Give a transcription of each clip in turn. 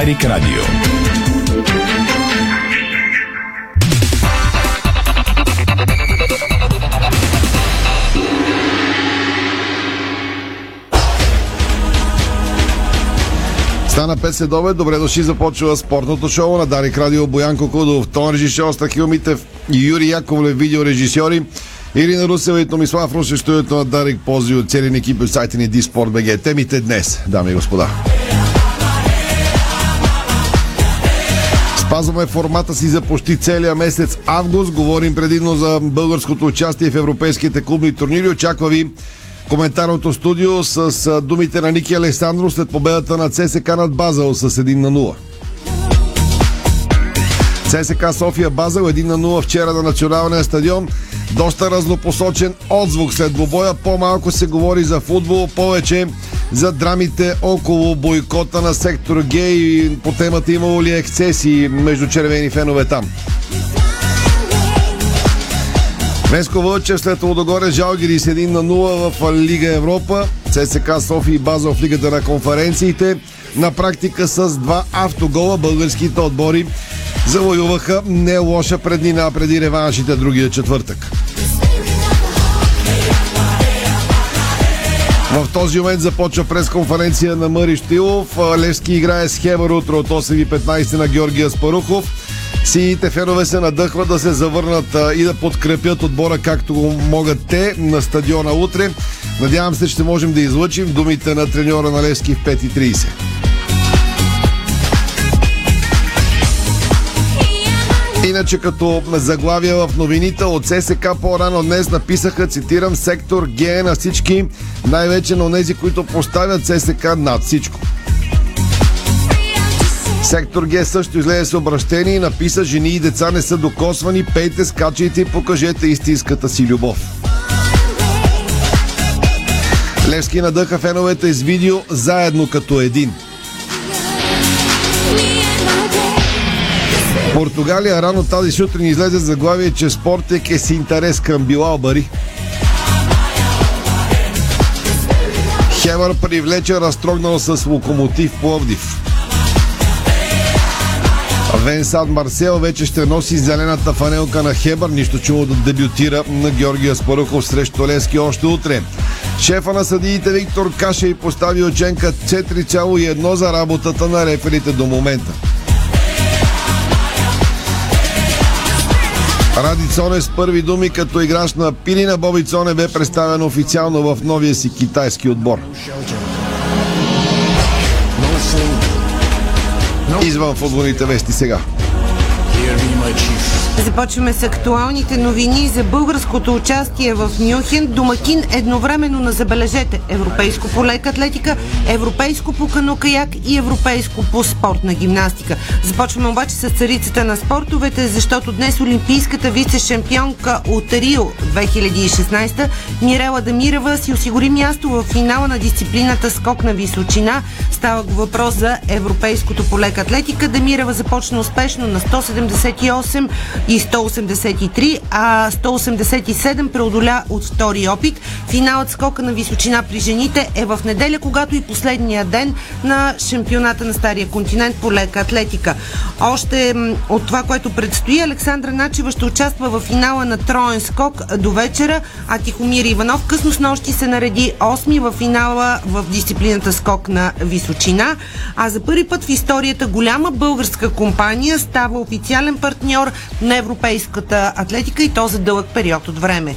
Дарик Радио. Стана 5 следобед, добре дошли, започва спортното шоу на Дарик Радио Боянко Кудов, тон режисьор Стахил Митев, Юрий Яковлев, видеорежисьори, Ирина Русева и Томислав Русе, студиото на Дарик Пози от целият екип от сайта ни Диспорт БГ. Темите днес, дами и господа. Спазваме формата си за почти целия месец август. Говорим предимно за българското участие в европейските клубни турнири. Очаква ви коментарното студио с думите на Ники Александров след победата на ЦСК над Базел с 1 на 0. ЦСК София Базел 1 на 0 вчера на националния стадион. Доста разнопосочен отзвук след двобоя. По-малко се говори за футбол, повече за драмите около бойкота на сектор Г и по темата имало ли ексцеси между червени фенове там. Веско Вълчев след Лодогоре Жалгири с 1 на 0 в Лига Европа. ЦСК София и База в Лигата на конференциите. На практика с два автогола българските отбори завоюваха не лоша преднина преди реваншите другия четвъртък. В този момент започва пресконференция на Мари Штилов. Левски играе с Хевър утро от 8.15 на Георгия Спарухов. Сините фенове се надъхват да се завърнат и да подкрепят отбора както могат те на стадиона утре. Надявам се, ще можем да излъчим думите на треньора на Левски в 5.30. Иначе като заглавия в новините от ССК по-рано днес написаха, цитирам, сектор Г на всички, най-вече на тези, които поставят ССК над всичко. Сектор Г също излезе с обращение и написа Жени и деца не са докосвани, пейте, скачайте и покажете истинската си любов. Левски надъха феновете с видео заедно като един. Португалия рано тази сутрин излезе заглавие, че Спортек е с интерес към Билал Бари. Хевър привлече разтрогнал с локомотив Пловдив. Венсан Марсел вече ще носи зелената фанелка на Хебър, нищо чуло да дебютира на Георгия Спарухов срещу Лески още утре. Шефа на съдиите Виктор Каша и постави оценка 4,1 за работата на реферите до момента. Ради Цоне с първи думи като играч на Пирина Боби Цоне бе представен официално в новия си китайски отбор. Извън футболните вести сега. Започваме с актуалните новини за българското участие в Мюнхен. Домакин едновременно на забележете Европейско по лека атлетика, Европейско по канокаяк и Европейско по спортна гимнастика. Започваме обаче с царицата на спортовете, защото днес олимпийската вице-шампионка от Рио 2016 Мирела Дамирова си осигури място в финала на дисциплината скок на височина. Става въпрос за Европейското по лека атлетика. Дамирова започна успешно на 178 и 183, а 187 преодоля от втори опит. Финалът скока на височина при жените е в неделя, когато и последния ден на шампионата на Стария континент по лека атлетика. Още от това, което предстои, Александра Начева ще участва в финала на троен скок до вечера, а Тихомир Иванов късно с нощи се нареди 8 в финала в дисциплината скок на височина. А за първи път в историята голяма българска компания става официален партньор на европейската атлетика и то за дълъг период от време.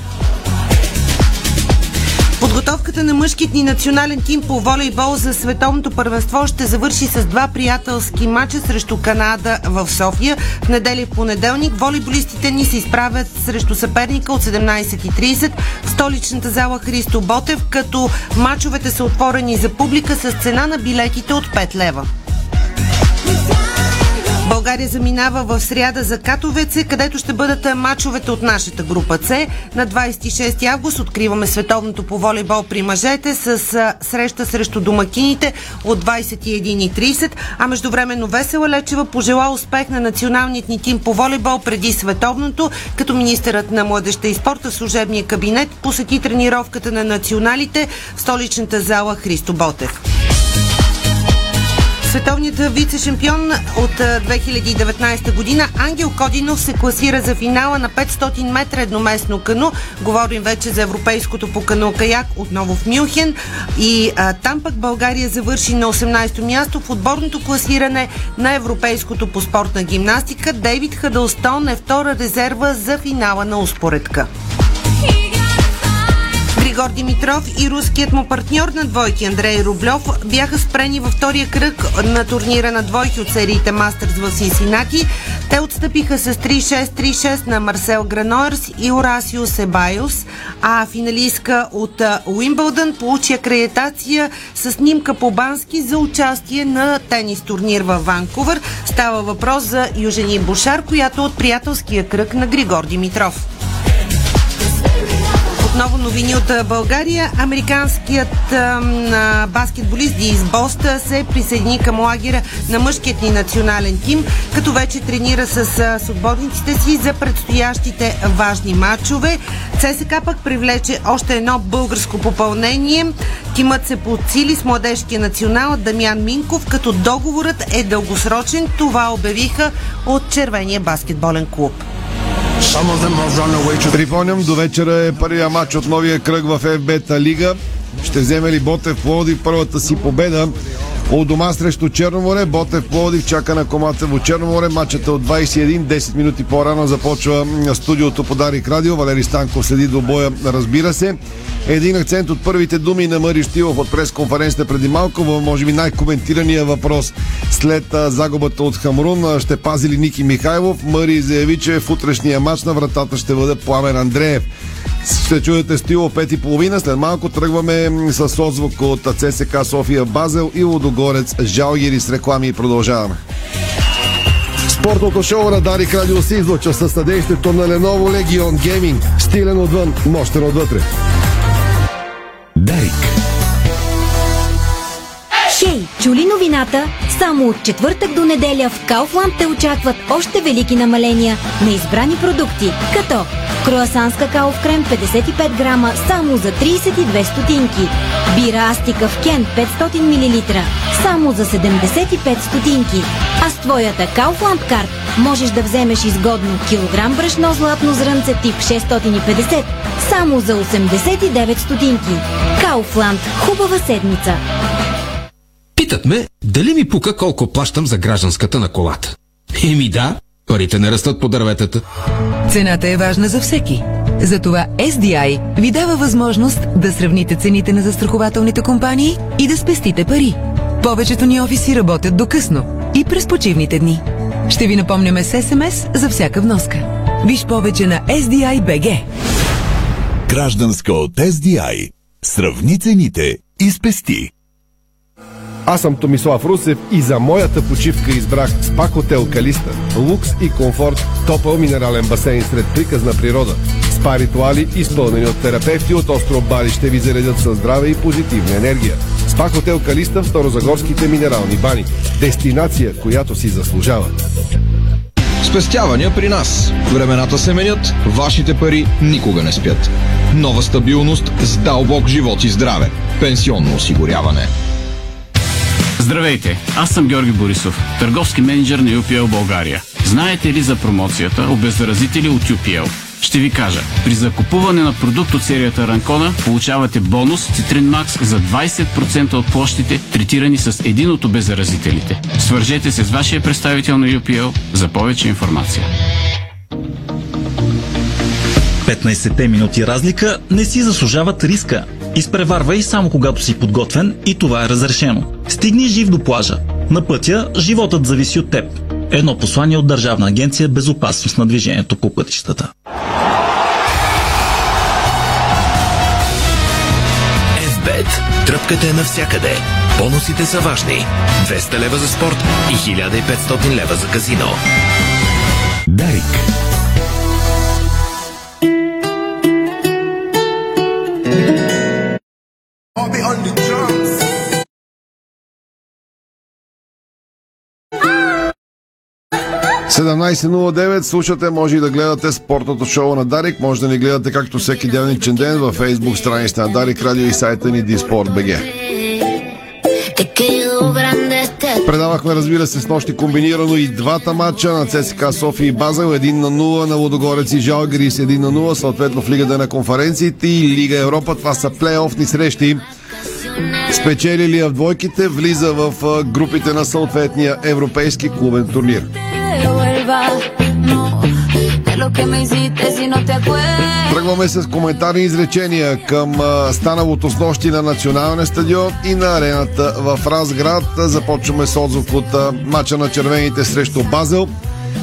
Подготовката на мъжкият ни национален тим по волейбол за световното първенство ще завърши с два приятелски матча срещу Канада в София. В неделя и понеделник волейболистите ни се изправят срещу съперника от 17.30 в столичната зала Христо Ботев, като матчовете са отворени за публика с цена на билетите от 5 лева. България заминава в сряда за Катовеце, където ще бъдат мачовете от нашата група С. На 26 август откриваме световното по волейбол при мъжете с среща срещу домакините от 21.30, а междувременно Весела Лечева пожела успех на националният ни тим по волейбол преди световното, като министърът на младеща и спорта в служебния кабинет посети тренировката на националите в столичната зала Христо Ботев. Световният вице-шампион от 2019 година Ангел Кодинов се класира за финала на 500 метра едноместно кано. Говорим вече за европейското по кано каяк отново в Мюнхен. И а, там пък България завърши на 18-то място в отборното класиране на европейското по спортна гимнастика. Дейвид Хадълстон е втора резерва за финала на успоредка. Григор Димитров и руският му партньор на двойки Андрей Рублев бяха спрени във втория кръг на турнира на двойки от сериите Мастърс в Синсинати. Те отстъпиха с 3-6-3-6 на Марсел Гранойерс и Орасио Себайос, а финалистка от Уимбълдън получи акредитация с снимка по Бански за участие на тенис турнир в Ванкувър. Става въпрос за Южени Бушар, която е от приятелския кръг на Григор Димитров. Отново новини от България. Американският а, баскетболист Диис Боста се присъедини към лагера на мъжкият ни национален тим, като вече тренира с, с отборниците си за предстоящите важни матчове. ЦСК пък привлече още едно българско попълнение. Тимът се подсили с младежкия национал Дамян Минков, като договорът е дългосрочен. Това обявиха от Червения баскетболен клуб. Припомням, до вечера е първия матч от новия кръг в FBT Лига. Ще вземе ли Ботев Пловдив първата си победа от дома срещу Черноморе. Ботев Пловдив чака на Комацево Черноморе. Матчът е от 21. 10 минути по-рано започва студиото по Дарик Радио. Валери Станков следи до боя, разбира се. Един акцент от първите думи на Мари Штилов от пресконференцията преди малко. Може би най-коментирания въпрос след загубата от Хамрун. Ще пази ли Ники Михайлов? Мари заяви, че в утрешния матч на вратата ще бъде Пламен Андреев. Ще чуете стило 5 и половина. След малко тръгваме с отзвук от ЦСК София Базел и Лодогорец Жалгири с реклами и продължаваме. Спортното шоу на Дарик Радио се излъчва със съдействието на Lenovo Legion Gaming. Стилен отвън, мощен отвътре. Дарик. Чули новината? Само от четвъртък до неделя в Kaufland те очакват още велики намаления на избрани продукти, като Круасан с какао крем 55 грама само за 32 стотинки. Бира Астика в Кен 500 мл само за 75 стотинки. А с твоята Kaufland карт можеш да вземеш изгодно килограм брашно златно зрънце тип 650 само за 89 стотинки. Kaufland. Хубава седмица! Питат ме, дали ми пука колко плащам за гражданската на колата. Еми да, парите не растат по дърветата. Цената е важна за всеки. Затова SDI ви дава възможност да сравните цените на застрахователните компании и да спестите пари. Повечето ни офиси работят до късно и през почивните дни. Ще ви напомняме с СМС за всяка вноска. Виж повече на SDI BG. Гражданска от SDI. Сравни цените и спести. Аз съм Томислав Русев и за моята почивка избрах спа хотел Калиста. Лукс и комфорт, топъл минерален басейн сред приказна природа. Спа ритуали, изпълнени от терапевти от остров Бали, ще ви заредят със здраве и позитивна енергия. Спа хотел Калиста в Старозагорските минерални бани. Дестинация, която си заслужава. Спестявания при нас. Времената се менят, вашите пари никога не спят. Нова стабилност с дълбок живот и здраве. Пенсионно осигуряване. Здравейте, аз съм Георги Борисов, търговски менеджер на UPL България. Знаете ли за промоцията Обеззаразители от UPL? Ще ви кажа. При закупуване на продукт от серията Ранкона получавате бонус Citrine Max за 20% от площите, третирани с един от обеззаразителите. Свържете се с вашия представител на UPL за повече информация. 15-те минути разлика не си заслужават риска. Изпреварвай само когато си подготвен и това е разрешено. Стигни жив до плажа. На пътя животът зависи от теб. Едно послание от Държавна агенция Безопасност на движението по пътищата. FBET. Тръпката е навсякъде. Бонусите са важни. 200 лева за спорт и 1500 лева за казино. Дарик. Слушате, може и да гледате спортното шоу на Дарик. Може да ни гледате както всеки делничен ден във Facebook страницата на Дарик Радио и сайта ни Диспорт.бг. Предавахме, разбира се, с нощи комбинирано и двата матча на ЦСКА София и Базел. 1 на 0 на Лодогорец и Жалгирис 1 на 0, съответно в Лигата на конференциите и Лига Европа. Това са плейофни срещи. Спечелили в двойките, влиза в групите на съответния европейски клубен турнир. Тръгваме с коментарни изречения към станалото с нощи на националния стадион и на арената в Разград. Започваме с отзвук от мача на червените срещу Базел.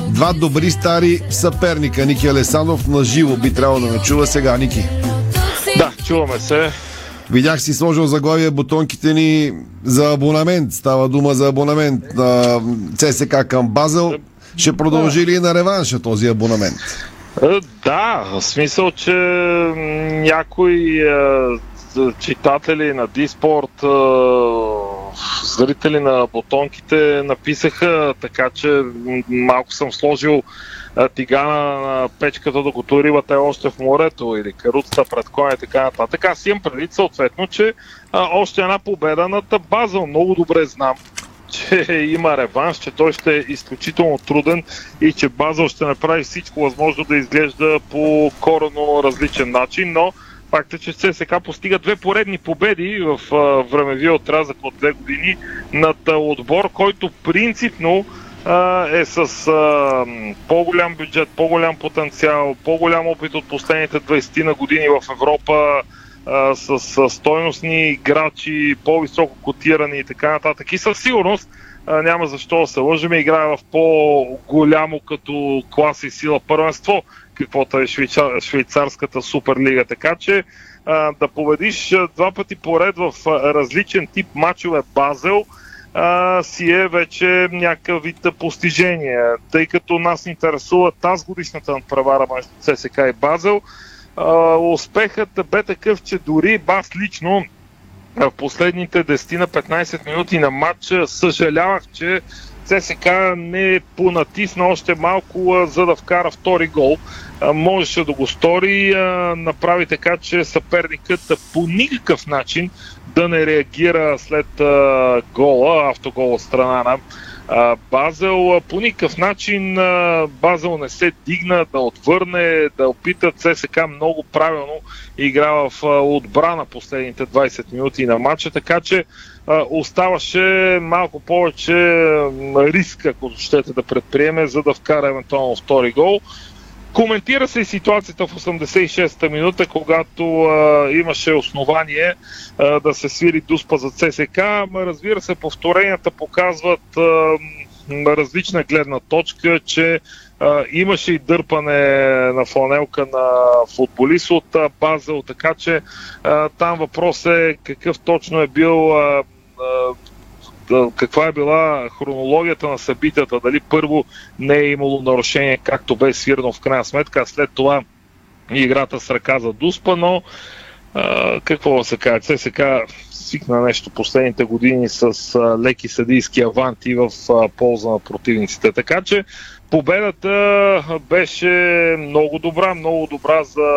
Два добри стари съперника. Ники Алесанов на живо би трябвало да ме чува сега, Ники. Да, чуваме се. Видях си сложил заглавие бутонките ни за абонамент. Става дума за абонамент на ЦСК към Базел. Ще продължи ли и на реванша този абонамент? Е, да, в смисъл, че някои е, читатели на Диспорт, е, зрители на бутонките написаха, така че малко съм сложил тигана на печката, докато рибата е още в морето или каруцата пред коня и така нататък. Аз имам предвид съответно, че още една победа над Базел. Много добре знам, че има реванш, че той ще е изключително труден и че Базел ще направи всичко възможно да изглежда по корено различен начин, но факт е, че ЦСК постига две поредни победи в времевия отрязък от две години над отбор, който принципно е с а, по-голям бюджет, по-голям потенциал, по-голям опит от последните 20 на години в Европа, с, с стойностни играчи, по-високо котирани и така нататък. И със сигурност а, няма защо да се лъжим, играе в по-голямо като клас и сила първенство, каквото е швейцар, швейцарската суперлига. Така че а, да победиш два пъти поред в различен тип матчове Базел – а, си е вече някакъв вид постижение. Тъй като нас интересува тази годишната надпревара между ЦСК и Базел, а, успехът бе такъв, че дори бас лично в последните 10 на 15 минути на матча съжалявах, че ЦСК не понатисна още малко, за да вкара втори гол. Можеше да го стори, направи така, че съперникът по никакъв начин да не реагира след а, гола, автогол от страна на а, Базел. По никакъв начин а, Базел не се дигна да отвърне, да опита ЦСК много правилно игра в отбрана последните 20 минути на матча, така че оставаше малко повече риск, ако щете да предприеме, за да вкара евентуално втори гол. Коментира се и ситуацията в 86-та минута, когато а, имаше основание а, да се свири дуспа за ЦСК. Разбира се, повторенията показват а, различна гледна точка, че а, имаше и дърпане на фланелка на футболист от а, Базел, така че а, там въпрос е какъв точно е бил а, каква е била хронологията на събитията, дали първо не е имало нарушение, както бе свирно в крайна сметка, а след това играта с ръка за Дуспа, но а, какво да се каже, ЦСК свикна нещо последните години с а, леки съдийски аванти в а, полза на противниците. Така че победата беше много добра, много добра за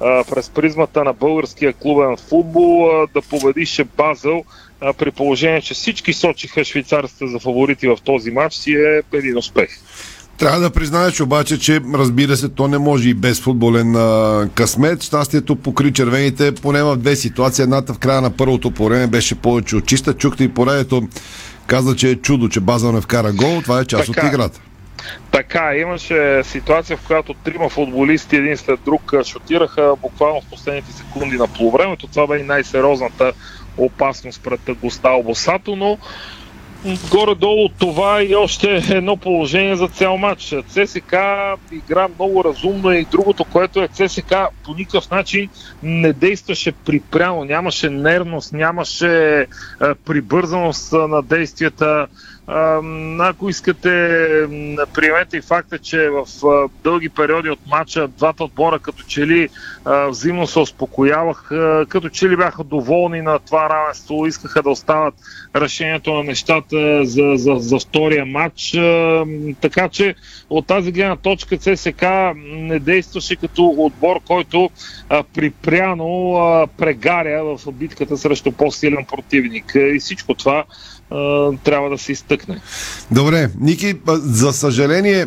през призмата на българския клубен футбол да победише Базел при положение, че всички сочиха швейцарците за фаворити в този матч, си е един успех. Трябва да признаеш обаче, че разбира се, то не може и без футболен а, късмет. Щастието покри червените поне в две ситуации. Едната в края на първото по време беше повече от чиста. Чухте и поредето каза, че е чудо, че База не вкара гол. Това е част така, от играта. Така, имаше ситуация, в която трима футболисти един след друг шотираха буквално в последните секунди на полувремето. Това бе и най-сериозната опасност пред Гостал Босато, но горе-долу това и още едно положение за цял матч. ЦСК игра много разумно и другото, което е ЦСК по никакъв начин не действаше припрямо, нямаше нервност, нямаше прибързаност на действията ако искате, приемете и факта, че в дълги периоди от матча двата отбора като че ли взаимно се успокояваха, като че ли бяха доволни на това равенство, искаха да остават решението на нещата за, за, за втория матч. Така че от тази гледна точка ЦСК не действаше като отбор, който припряно прегаря в битката срещу по-силен противник. И всичко това трябва да се изтъкне. Добре, Ники, за съжаление,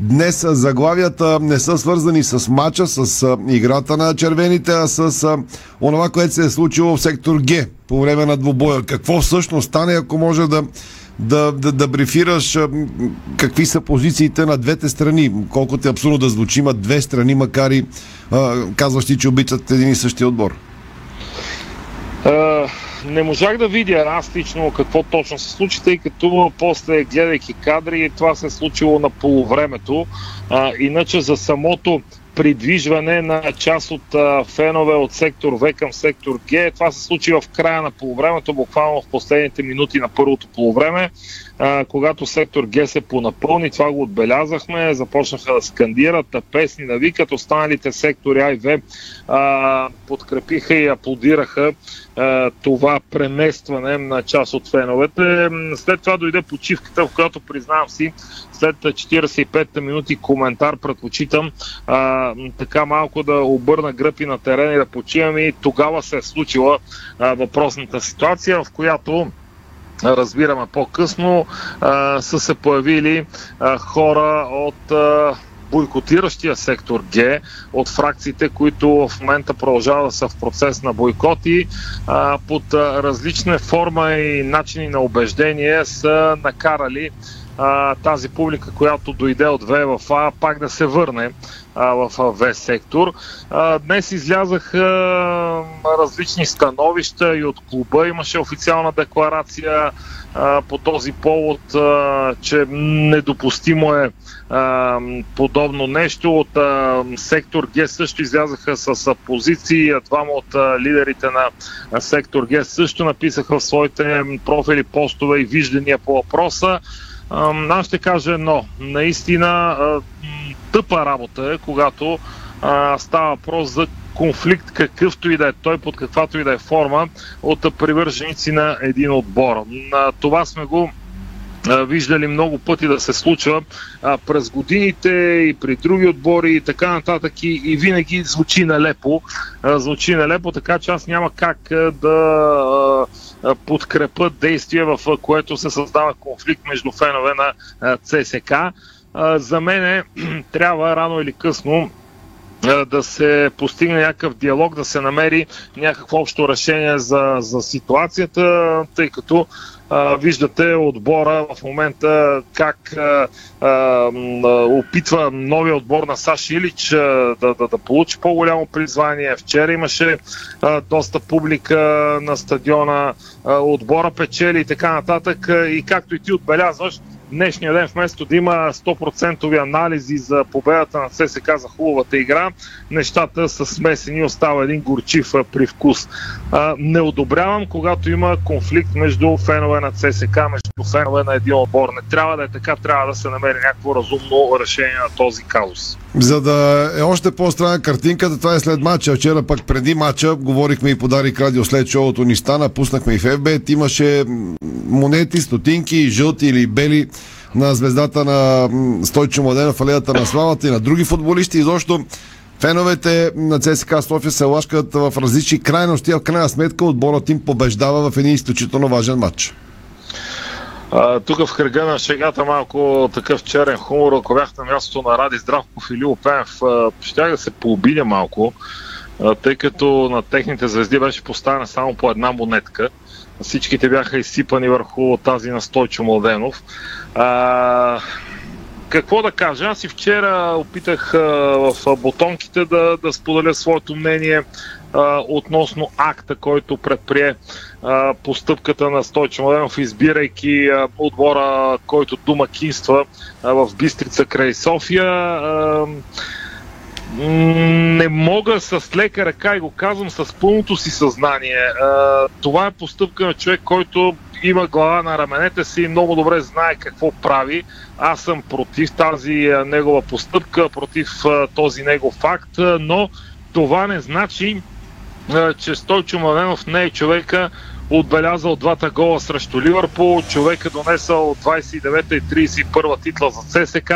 Днес заглавията не са свързани с матча, с играта на червените, а с онова, което се е случило в сектор Г по време на двубоя. Какво всъщност стане, ако може да, да, да, да брифираш какви са позициите на двете страни? Колкото е абсурдно да звучи, има две страни, макар и а, казващи, че обичат един и същия отбор. А, не можах да видя аз лично какво точно се случи, тъй като после гледайки кадри, това се е случило на полувремето. А, иначе за самото придвижване на част от а, фенове от сектор В към сектор Г. Това се случи в края на полувремето, буквално в последните минути на първото полувреме, когато сектор Г се понапълни. Това го отбелязахме, започнаха да скандират а, песни, да викат. Останалите сектори А и В подкрепиха и аплодираха а, това преместване на част от феновете. След това дойде почивката, в която признавам си, след 45 минути коментар предпочитам а, така малко да обърна гръб и на терена и да почивам и тогава се е случила а, въпросната ситуация, в която разбираме по-късно, са се появили хора от бойкотиращия сектор Г от фракциите, които в момента продължават да са в процес на бойкоти, под различна форма и начини на убеждение са накарали а, тази публика, която дойде от В в А, пак да се върне а, в В сектор. А, днес излязаха различни становища и от клуба имаше официална декларация а, по този повод, а, че недопустимо е а, подобно нещо. От а, сектор Г също излязаха с а, позиции. Двама от а, лидерите на а, сектор Г също написаха в своите профили, постове и виждания по въпроса. Аз ще кажа едно. Наистина тъпа работа е, когато става въпрос за конфликт, какъвто и да е той, под каквато и да е форма, от привърженици на един отбор. Това сме го виждали много пъти да се случва а, през годините и при други отбори и така нататък и, и винаги звучи нелепо. А, звучи нелепо, така че аз няма как да а, подкрепа действие, в което се създава конфликт между фенове на а, ЦСК. За мен трябва рано или късно да се постигне някакъв диалог, да се намери някакво общо решение за, за ситуацията, тъй като виждате отбора в момента как а, а, опитва новия отбор на Саш Илич а, да, да, да получи по-голямо призвание. Вчера имаше а, доста публика на стадиона, а, отбора печели и така нататък. И както и ти отбелязваш, днешния ден вместо да има 100% анализи за победата на ССК за хубавата игра, нещата са смесени остава един горчив привкус. Не одобрявам, когато има конфликт между фенове на ЦСК, между фенове на един отбор. Не трябва да е така, трябва да се намери някакво разумно решение на този казус. За да е още по-странна картинката, това е след матча. Вчера пък преди матча, говорихме и подарик радио след шоуто ни стана, пуснахме и в FBet, имаше монети, стотинки, жълти или бели на звездата на Стойчо Младенов, алеята на славата и на други футболисти. Изобщо феновете на ЦСКА София се лашкат в различни крайности, а в крайна сметка отборът им побеждава в един изключително важен матч. Тук в кръга на шегата малко такъв черен хумор, ако бях на мястото на Ради Здравков или Опенев, щях да се пообидя малко, а, тъй като на техните звезди беше поставена само по една монетка. Всичките бяха изсипани върху тази на Стойчо Младенов. А, какво да кажа? Аз и вчера опитах а, в бутонките да, да споделя своето мнение а, относно акта, който предприе а, постъпката на Стойчо Младенов, избирайки а, отбора, който домакинства а, в Бистрица край София. А, не мога с лека ръка и го казвам с пълното си съзнание. Това е постъпка на човек, който има глава на раменете си и много добре знае какво прави. Аз съм против тази негова постъпка, против този негов факт, но това не значи, че Стойчо Младенов не е човека, отбелязал двата гола срещу Ливърпул, човека донесъл 29-та и 31 титла за ЦСК,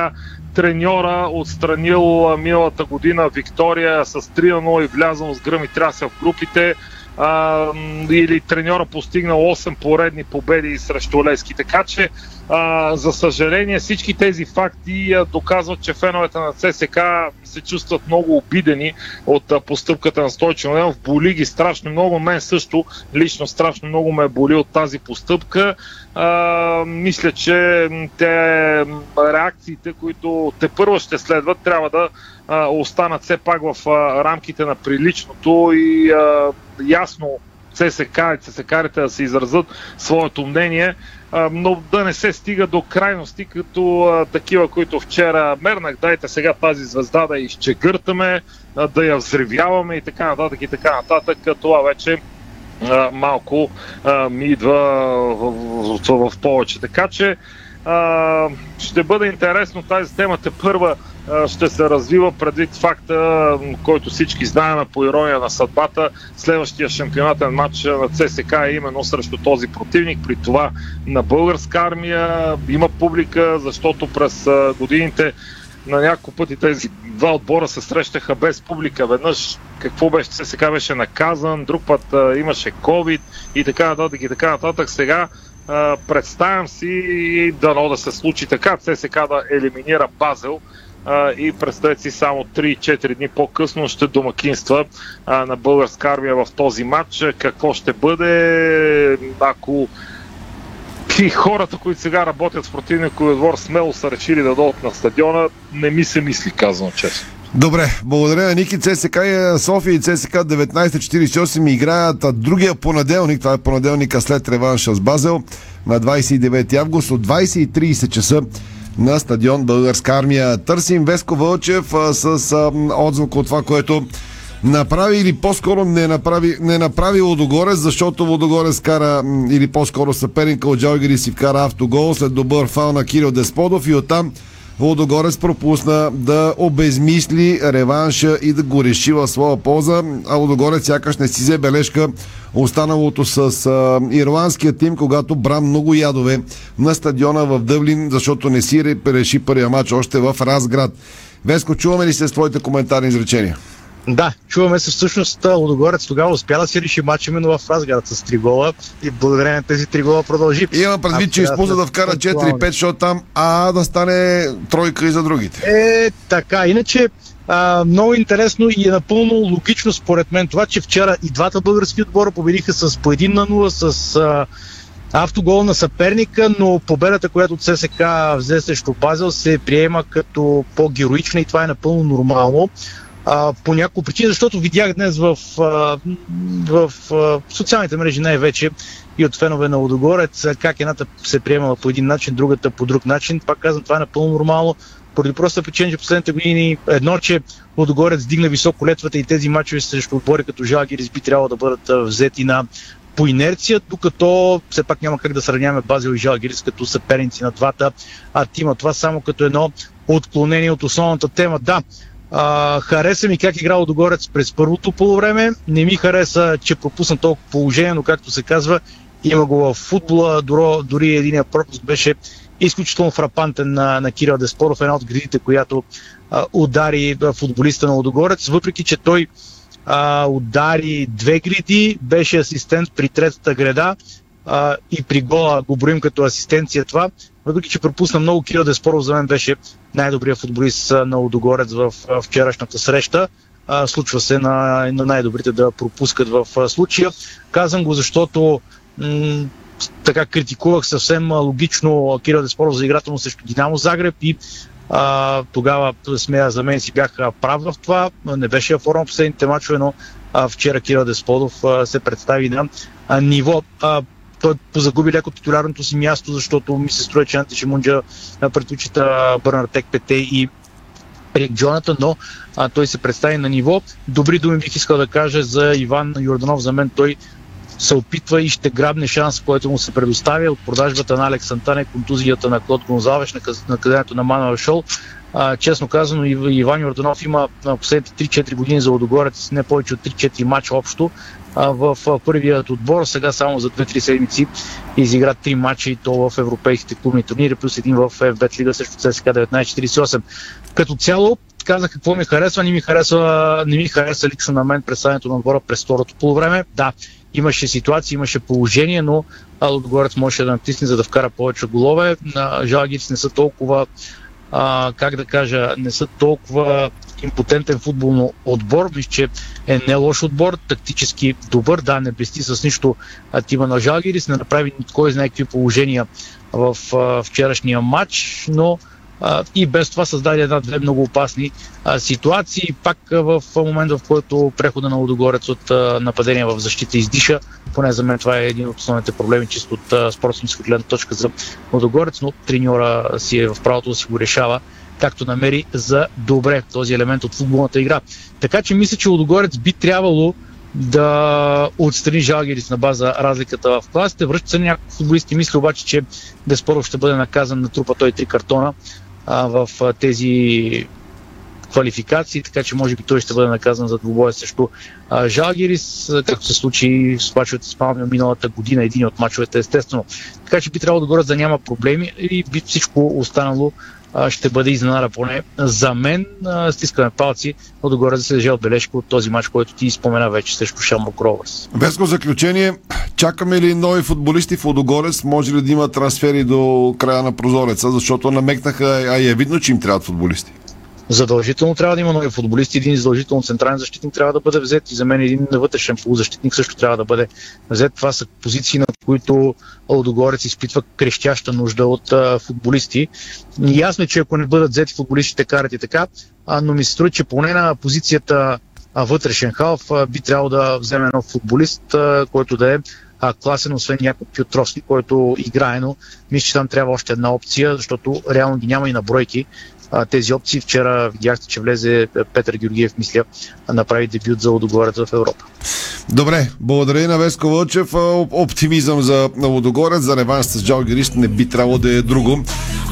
треньора отстранил миналата година Виктория с 3 на 0 и влязъл с гръм и тряса в групите, а, или треньора постигнал 8 поредни победи срещу Лески. Така че, а, за съжаление, всички тези факти а, доказват, че феновете на ЦСК се чувстват много обидени от а, постъпката на Стойчо Младенов. Боли ги страшно много. Мен също лично страшно много ме боли от тази постъпка. А, мисля, че те реакциите, които те първо ще следват, трябва да а, останат все пак в а, рамките на приличното и а, ясно ЦСК и ЦСК-рите да се изразят своето мнение, а, но да не се стига до крайности, като а, такива, които вчера мернах, дайте сега тази звезда да изчегъртаме, а, да я взривяваме и така нататък и така нататък. Това вече малко ми идва в, в, в повече. Така че ще бъде интересно тази темата първа ще се развива предвид факта, който всички знаем по ирония на съдбата. Следващия шампионатен матч на ЦСК е именно срещу този противник, при това на българска армия. Има публика, защото през годините на няколко пъти тези два отбора се срещаха без публика. Веднъж какво беше, ЦСК беше наказан, друг път а, имаше COVID и така нататък и така нататък. Сега а, представям си дано да се случи така, ЦСК да елиминира Базел и представете си само 3-4 дни по-късно ще домакинства а, на българска армия в този матч. Какво ще бъде, ако и хората, които сега работят в противниковия двор, смело са решили да дойдат на стадиона, не ми се мисли, казвам честно. Добре, благодаря на Ники. ЦСК и София и ЦСК 1948 играят другия понеделник, това е понеделника след реванша с Базел на 29 август от 20.30 часа на стадион Българска армия. Търсим Веско Вълчев с а, отзвук от това, което направи или по-скоро не направи, не направи Лодогорец, защото Лодогорец кара или по-скоро съперника от Джалгири си вкара автогол след добър фал на Кирил Десподов и оттам Лодогорец пропусна да обезмисли реванша и да го реши в своя полза, а Лодогорец сякаш не си взе бележка останалото с а, ирландския тим, когато бра много ядове на стадиона в Дъблин, защото не си реши първия матч още в Разград. Веско, чуваме ли се с твоите коментарни изречения? Да, чуваме се всъщност Лудогорец тогава успя да си реши матч именно в Разград с три гола и благодарение на тези три гола продължи. Има предвид, че изпусна да вкара 4-5, защото там А да стане тройка и за другите. Е, така. Иначе а, много интересно и е напълно логично според мен това, че вчера и двата български отбора победиха с по 1 на 0, с а, автогол на съперника, но победата, която ЦСК взе срещу Базел, се приема като по-героична и това е напълно нормално а, по няколко причини, защото видях днес в, а, в а, социалните мрежи най-вече и от фенове на Лодогорец, как едната се приемала по един начин, другата по друг начин. Пак казвам, това е напълно нормално. Поради проста причина, че последните години едно, че Лодогорец дигна високо летвата и тези мачове срещу отбори като Жалгирис би трябвало да бъдат взети на по инерция, докато все пак няма как да сравняваме Базил и Жалгирис като съперници на двата а тима. Това само като едно отклонение от основната тема. Да, а, хареса ми как играл Догорец през първото полувреме. Не ми хареса, че пропусна толкова положение, но както се казва, има го в футбола. Дори, дори единия пропуск беше изключително фрапантен на, на Кирил Деспоров, една от градите, която а, удари футболиста на Лодогорец, въпреки че той а, удари две гриди, беше асистент при третата града а, и при гола го броим като асистенция това. Въпреки, че пропусна много, Кирил Деспоров за мен беше най-добрият футболист на Лудогорец в вчерашната среща. А, случва се на, на най-добрите да пропускат в случая. Казвам го, защото м- така критикувах съвсем логично Кирил Деспоров за играта му срещу Динамо Загреб и а, тогава смея за мен си бях прав в това. Не беше в форма последните мачове, но а, вчера Кирил Десподов а, се представи на а, ниво. А, той позагуби леко титулярното си място, защото ми се струва, че Анти Шимунджа предпочита Бърнартек Пете и Рик Джоната, но а, той се представи на ниво. Добри думи бих искал да кажа за Иван Йорданов. За мен той се опитва и ще грабне шанс, който му се предоставя от продажбата на Алекс Антане, контузията на Клод Гонзалеш, наказанието на Мануел Шол. А, честно казано, Иван Йорданов има последните 3-4 години за Лодогорец не повече от 3-4 мача общо в първият отбор. Сега само за 2-3 седмици изигра 3 мача и то в европейските клубни турнири, плюс един в FBET Лига срещу ЦСКА 1948. Като цяло, казах какво ми харесва. Не ми харесва, не ми харесва лично на мен представянето на отбора през второто полувреме. Да, имаше ситуации, имаше положение, но Лудогорец можеше да натисне, за да вкара повече голове. Жалгирис не са толкова а, как да кажа, не са толкова импотентен футболно отбор. Мисля, че е не лош отбор, тактически добър, да, не блести с нищо тима на Жалгирис, не направи кой знае какви положения в а, вчерашния матч, но а, и без това създаде една-две много опасни а, ситуации. Пак а, в момента, в който прехода на Лудогорец от а, нападение в защита издиша, поне за мен това е един от основните проблеми, чисто от спортсменска гледна точка за Лудогорец, но треньора си е в правото да си го решава както намери за добре този елемент от футболната игра. Така че мисля, че Лудогорец би трябвало да отстрани Жалгирис на база разликата в класите. Връщат се някои футболисти. Мисля обаче, че безспорно ще бъде наказан на трупа той три картона а, в а, тези квалификации, така че може би той ще бъде наказан за двубоя срещу а, Жалгирис, както се случи с мачовете с Палмио миналата година, един от мачовете естествено. Така че би трябвало да горе да няма проблеми и би всичко останало ще бъде изненада поне за мен. Стискаме палци, но догоре да се държи отбележка от този матч, който ти спомена вече срещу Шамбок Ровърс. Безко заключение, чакаме ли нови футболисти в Лодогорец? Може ли да има трансфери до края на прозореца? Защото намекнаха, а е видно, че им трябват футболисти. Задължително трябва да има нови футболисти. Един задължително централен защитник трябва да бъде взет и за мен един вътрешен полузащитник също трябва да бъде взет. Това са позиции, на които Лодогорец изпитва крещяща нужда от а, футболисти. Ясно е, че ако не бъдат взети футболистите, карат и така, а, но ми се струва, че поне на позицията а, вътрешен халф а, би трябвало да вземе нов футболист, а, който да е а, класен, освен някой Пютровски, който играе, но мисля, че там трябва още една опция, защото реално ги няма и на бройки тези опции. Вчера видяхте, че влезе Петър Георгиев, мисля, направи дебют за Лодогорец в Европа. Добре, благодаря и на Веско Вълчев. Оптимизъм за Лодогорец, за реванш с Джалгирис не би трябвало да е друго.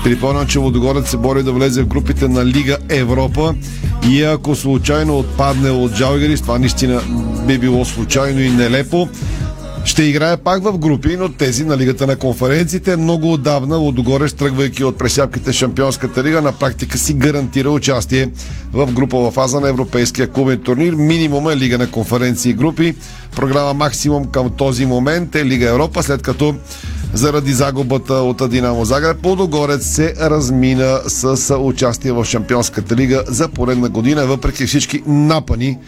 Припомням, че Лодогорец се бори да влезе в групите на Лига Европа и ако случайно отпадне от Джалгирис, това наистина би било случайно и нелепо. Ще играе пак в групи, но тези на Лигата на конференциите много отдавна Лодогорец, тръгвайки от пресяпките Шампионската лига, на практика си гарантира участие в групова фаза на Европейския клубен турнир. Минимум е Лига на конференции и групи. Програма максимум към този момент е Лига Европа, след като заради загубата от Динамо Загреб, Лодогорец се размина с участие в Шампионската лига за поредна година, въпреки всички напани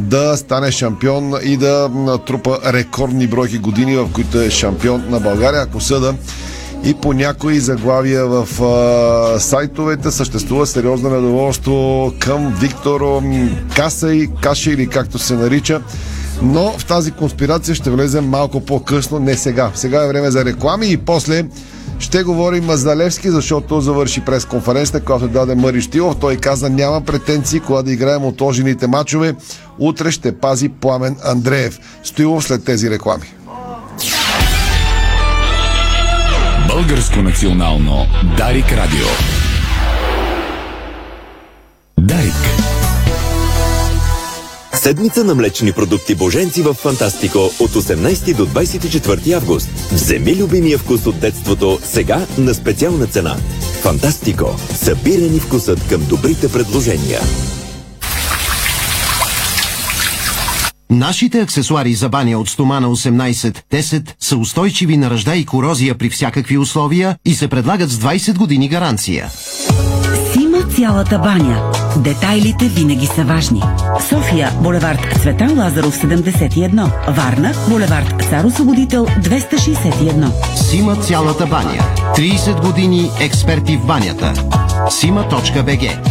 да стане шампион и да трупа рекордни бройки години, в които е шампион на България. Ако съда и по някои заглавия в а, сайтовете съществува сериозно недоволство към Виктор Каса и Каша или както се нарича. Но в тази конспирация ще влезем малко по-късно, не сега. Сега е време за реклами и после ще говори Маздалевски, защото завърши през конференцията, която даде Мари Штилов. Той каза, няма претенции, кога да играем отложените матчове. Утре ще пази Пламен Андреев. Стоилов след тези реклами. Българско национално Дарик Радио. Дарик. Седмица на млечни продукти Боженци в Фантастико от 18 до 24 август. Вземи любимия вкус от детството сега на специална цена. Фантастико. Събира ни вкусът към добрите предложения. Нашите аксесуари за баня от стомана 18-10 са устойчиви на ръжда и корозия при всякакви условия и се предлагат с 20 години гаранция. Цялата баня. Детайлите винаги са важни. София, булевард Цветан Лазаров 71. Варна, булевард Цар Освободител 261. Сима цялата баня. 30 години експерти в банята. Сима.бг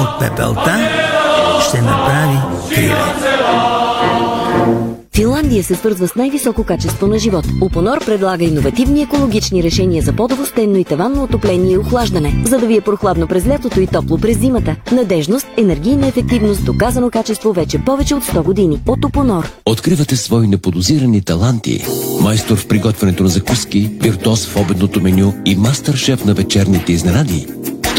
От пепелта ще направи криле. Финландия се свързва с най-високо качество на живот. Опонор предлага иновативни екологични решения за подово, стенно и таванно отопление и охлаждане, за да ви е прохладно през лятото и топло през зимата. Надежност, енергийна ефективност, доказано качество вече повече от 100 години. От Опонор. Откривате свои неподозирани таланти. Майстор в приготвянето на закуски, виртуоз в обедното меню и мастър-шеф на вечерните изненади.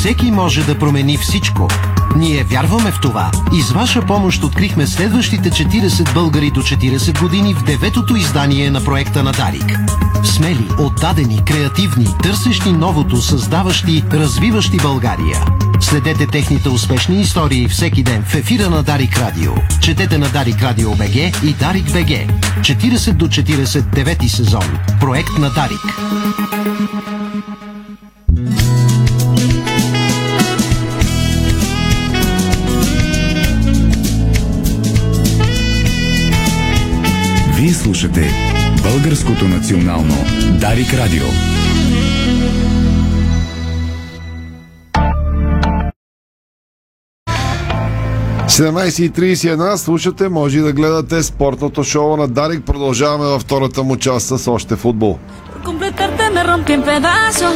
Всеки може да промени всичко. Ние вярваме в това и с ваша помощ открихме следващите 40 българи до 40 години в деветото издание на проекта на Дарик. Смели, отдадени, креативни, търсещи новото, създаващи, развиващи България. Следете техните успешни истории всеки ден в ефира на Дарик Радио. Четете на Дарик Радио БГ и Дарик БГ. 40 до 40 девети сезон. Проект на Дарик. Слушате Българското национално Дарик Радио. 17.31 слушате, може и да гледате спортното шоу на Дарик. Продължаваме във втората му част с още футбол. completarte me rompí en pedazos.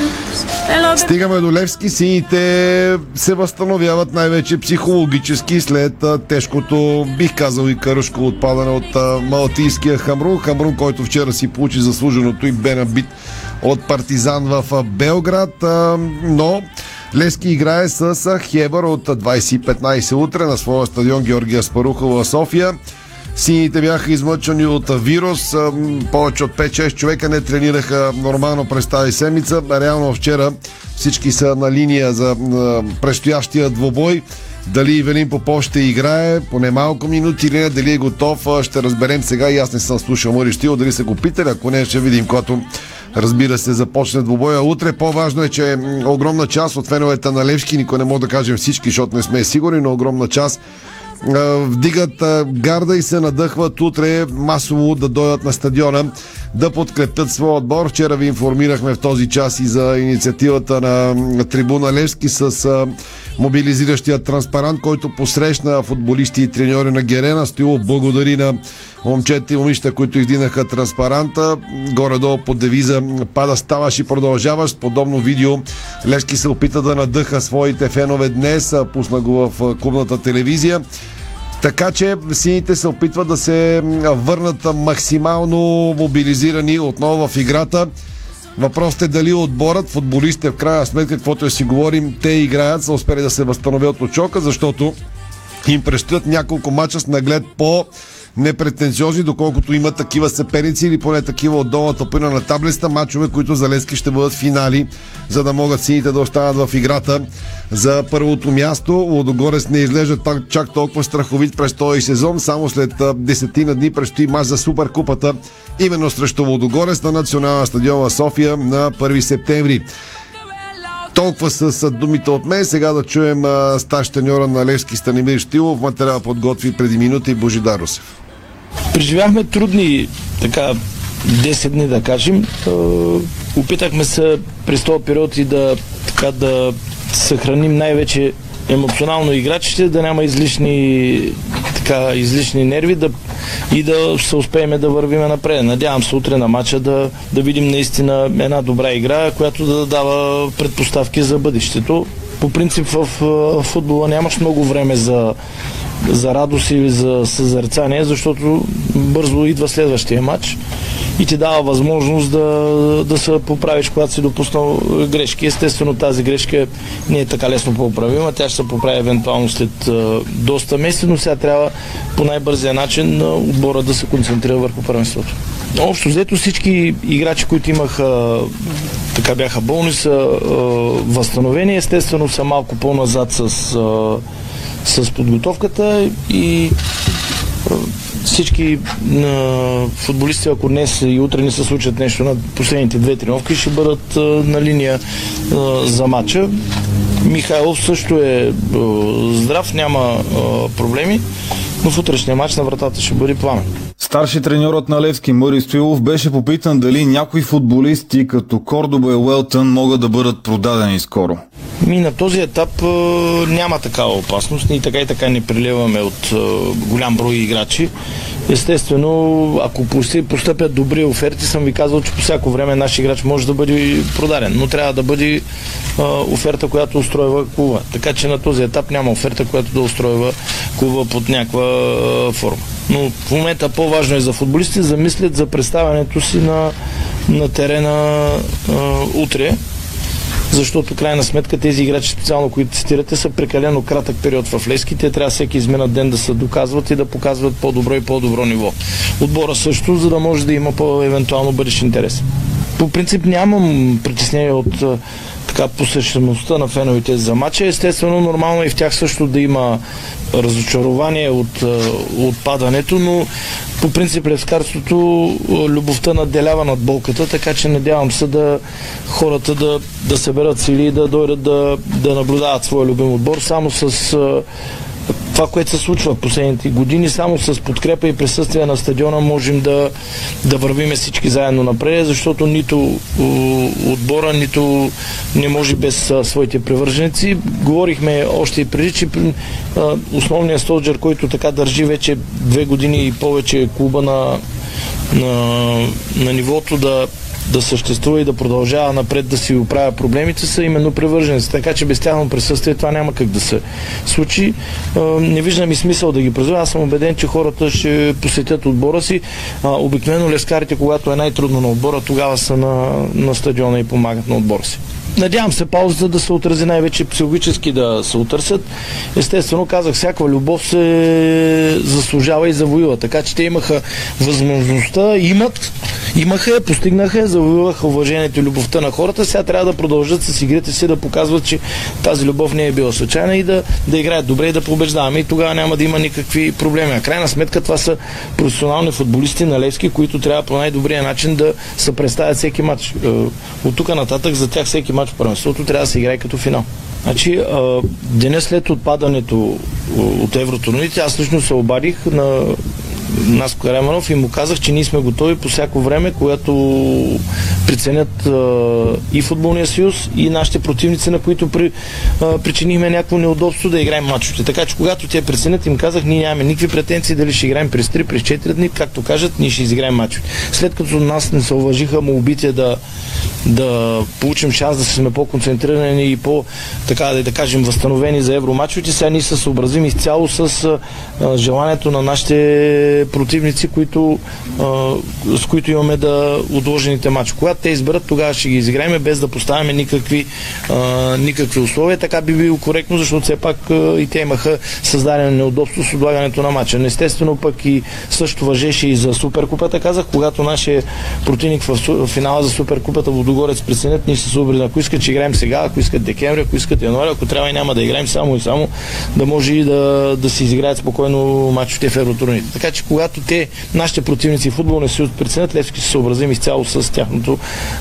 Стигаме до Левски. Сините се възстановяват най-вече психологически след тежкото, бих казал и карушко отпадане от Малтийския Хамрун. Хамрун, който вчера си получи заслуженото и бе набит от партизан в Белград. Но Левски играе с Хебър от а, 20.15 утре на своя стадион Георгия Спарухова в София. Сините бяха измъчени от вирус. Повече от 5-6 човека не тренираха нормално през тази седмица. Реално вчера всички са на линия за предстоящия двобой. Дали Ивелин Попов ще играе поне малко минути или не, дали е готов, ще разберем сега. И аз не съм слушал Мъри Штил, дали са го питали, ако не, ще видим, когато разбира се, започне двобоя. Утре по-важно е, че огромна част от феновете на Левски, никой не може да кажем всички, защото не сме сигурни, но огромна част вдигат гарда и се надъхват утре масово да дойдат на стадиона да подкрепят своя отбор. Вчера ви информирахме в този час и за инициативата на трибуна Левски с мобилизиращия транспарант, който посрещна футболисти и треньори на Герена. Стоило благодари на момчета и момичета, които издинаха транспаранта. Горе-долу под девиза пада, ставаш и продължаваш. Подобно видео Левски се опита да надъха своите фенове днес. Пусна го в клубната телевизия. Така че сините се опитват да се върнат максимално мобилизирани отново в играта. Въпросът е дали отборът, футболистите в крайна сметка, каквото е си говорим, те играят, са успели да се възстановят от шока, защото им предстоят няколко мача с наглед по непретенциозни, доколкото има такива съперници или поне такива от долната пъна на таблицата, мачове, които за Лески ще бъдат финали, за да могат сините да останат в играта за първото място. Лодогорец не изглежда чак толкова страховит през този сезон. Само след десетина дни предстои мач за Суперкупата, именно срещу Лодогорец на национална стадион в София на 1 септември. Толкова с, с думите от мен. Сега да чуем а, стаж треньора на Левски Станимир Штилов. Материал подготви преди минути Божидар. Преживяхме трудни така 10 дни, да кажем. Е, Опитахме се през този период и да, така, да съхраним най-вече емоционално играчите, да няма излишни, така, излишни нерви да, и да се успеем да вървиме напред. Надявам се утре на матча да, да видим наистина една добра игра, която да дава предпоставки за бъдещето. По принцип в, в футбола нямаш много време за, за радост или за съзерцание, защото бързо идва следващия матч и ти дава възможност да, да се поправиш, когато си допуснал грешки. Естествено тази грешка не е така лесно поправима, тя ще се поправи евентуално след доста месеци, но сега трябва по най-бързия начин на отбора да се концентрира върху първенството. Общо взето всички играчи, които имаха така бяха болни, са а, възстановени. Естествено са малко по-назад с, а, с подготовката и всички а, футболисти, ако днес и утре не се случат нещо на последните две тренировки, ще бъдат а, на линия а, за матча. Михайлов също е здрав, няма проблеми, но в утрешния матч на вратата ще бъде пламен. Старши треньорът на Левски Мъри Стоилов беше попитан дали някои футболисти като Кордоба и Уелтън могат да бъдат продадени скоро. Ми на този етап а, няма такава опасност. Ние така и така не приливаме от а, голям брой играчи. Естествено, ако постъпят добри оферти, съм ви казал, че по всяко време наш играч може да бъде продаден, но трябва да бъде а, оферта, която устройва клуба. Така че на този етап няма оферта, която да устройва клуба под някаква а, форма. Но в момента по-важно е за футболистите да замислят за представянето си на, на терена а, утре защото крайна сметка тези играчи, специално които цитирате, са прекалено кратък период в Лески. Те трябва всеки изминат ден да се доказват и да показват по-добро и по-добро ниво. Отбора също, за да може да има по-евентуално бъдещ интерес. По принцип нямам притеснение от така посещеността на феновете за матча. Естествено, нормално е и в тях също да има разочарование от отпадането, но по принцип левскарството любовта наделява над болката, така че надявам се да хората да, да съберат сили и да дойдат да, да наблюдават своя любим отбор само с това, което се случва в последните години, само с подкрепа и присъствие на стадиона можем да, да вървиме всички заедно напред, защото нито отбора, нито не може без своите привърженици. Говорихме още и преди, че основният столджер, който така държи вече две години и повече клуба на, на, на нивото да да съществува и да продължава напред да си оправя проблемите, са именно привърженици. Така че без тяхно присъствие това няма как да се случи. Не виждам и смисъл да ги призова. Аз съм убеден, че хората ще посетят отбора си. Обикновено лескарите, когато е най-трудно на отбора, тогава са на, на стадиона и помагат на отбора си. Надявам се паузата да се отрази най-вече психологически да се отърсят. Естествено, казах, всяка любов се заслужава и завоюва. Така че те имаха възможността, имат, имаха постигнаха завоюваха уважението и любовта на хората. Сега трябва да продължат с игрите си да показват, че тази любов не е била случайна и да, да играят добре и да побеждаваме. И тогава няма да има никакви проблеми. А крайна сметка това са професионални футболисти на Левски, които трябва по най-добрия начин да се представят всеки матч. Е, от тук нататък за тях всеки матч в първенството трябва да се играе като финал. Значи, деня след отпадането от евротурните, аз лично се обадих на Наско Караманов и му казах, че ние сме готови по всяко време, когато преценят а, и футболния съюз и нашите противници, на които при, а, причинихме някакво неудобство да играем мачовете. Така че когато те преценят, им казах, ние нямаме никакви претенции дали ще играем през 3, през 4 дни, както кажат, ние ще изиграем мачовете. След като нас не се уважиха молбите да, да получим шанс да сме по-концентрирани и по, така да, да кажем, възстановени за евромачовете, сега ние се съобразим изцяло с а, желанието на нашите противници, които, а, с които имаме да отложените матчи. Когато те изберат, тогава ще ги изиграем без да поставяме никакви, а, никакви условия. Така би било коректно, защото все пак а, и те имаха създадено неудобство с отлагането на матча. Естествено пък и също въжеше и за Суперкупата, казах, когато нашия противник в финала за Суперкупата Водогорец преценят, ние се съобразим, ако искат, че играем сега, ако искат декември, ако искат януари, ако трябва и няма да играем само и само, да може и да, да си изиграят спокойно матчите в евротурните. Така че когато те, нашите противници в футболния съюз преценят, Левски се съобразим изцяло с тяхното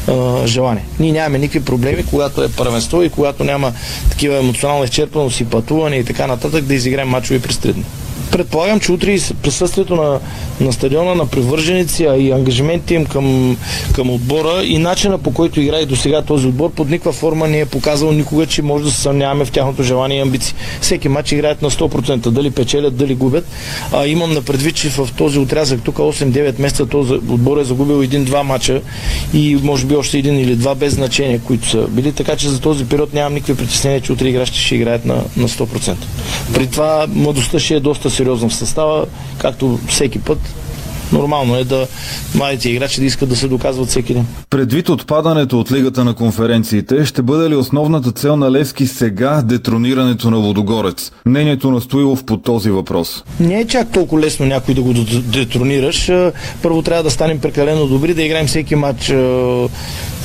а, желание. Ние нямаме никакви проблеми, когато е първенство и когато няма такива емоционална изчерпаност и пътуване и така нататък, да изиграем мачове през три дни. Предполагам, че утре присъствието на, на стадиона, на привърженици, а и ангажиментите им към, към отбора и начина по който играе до сега този отбор, под никаква форма не е показал никога, че може да се съмняваме в тяхното желание и амбиции. Всеки матч играят на 100%, дали печелят, дали губят. А, имам на предвид, че в този отрязък тук 8-9 месеца този отбор е загубил един-два мача и може би още един или два без значение, които са били. Така че за този период нямам никакви притеснения, че утре играчите ще играят на, на 100%. При това младостта ще е доста сериозна в състава, както всеки път. Нормално е да младите играчи да искат да се доказват всеки ден. Предвид отпадането от Лигата на конференциите, ще бъде ли основната цел на Левски сега детронирането на Водогорец? Мнението на Стоилов по този въпрос. Не е чак толкова лесно някой да го детронираш. Първо трябва да станем прекалено добри, да играем всеки матч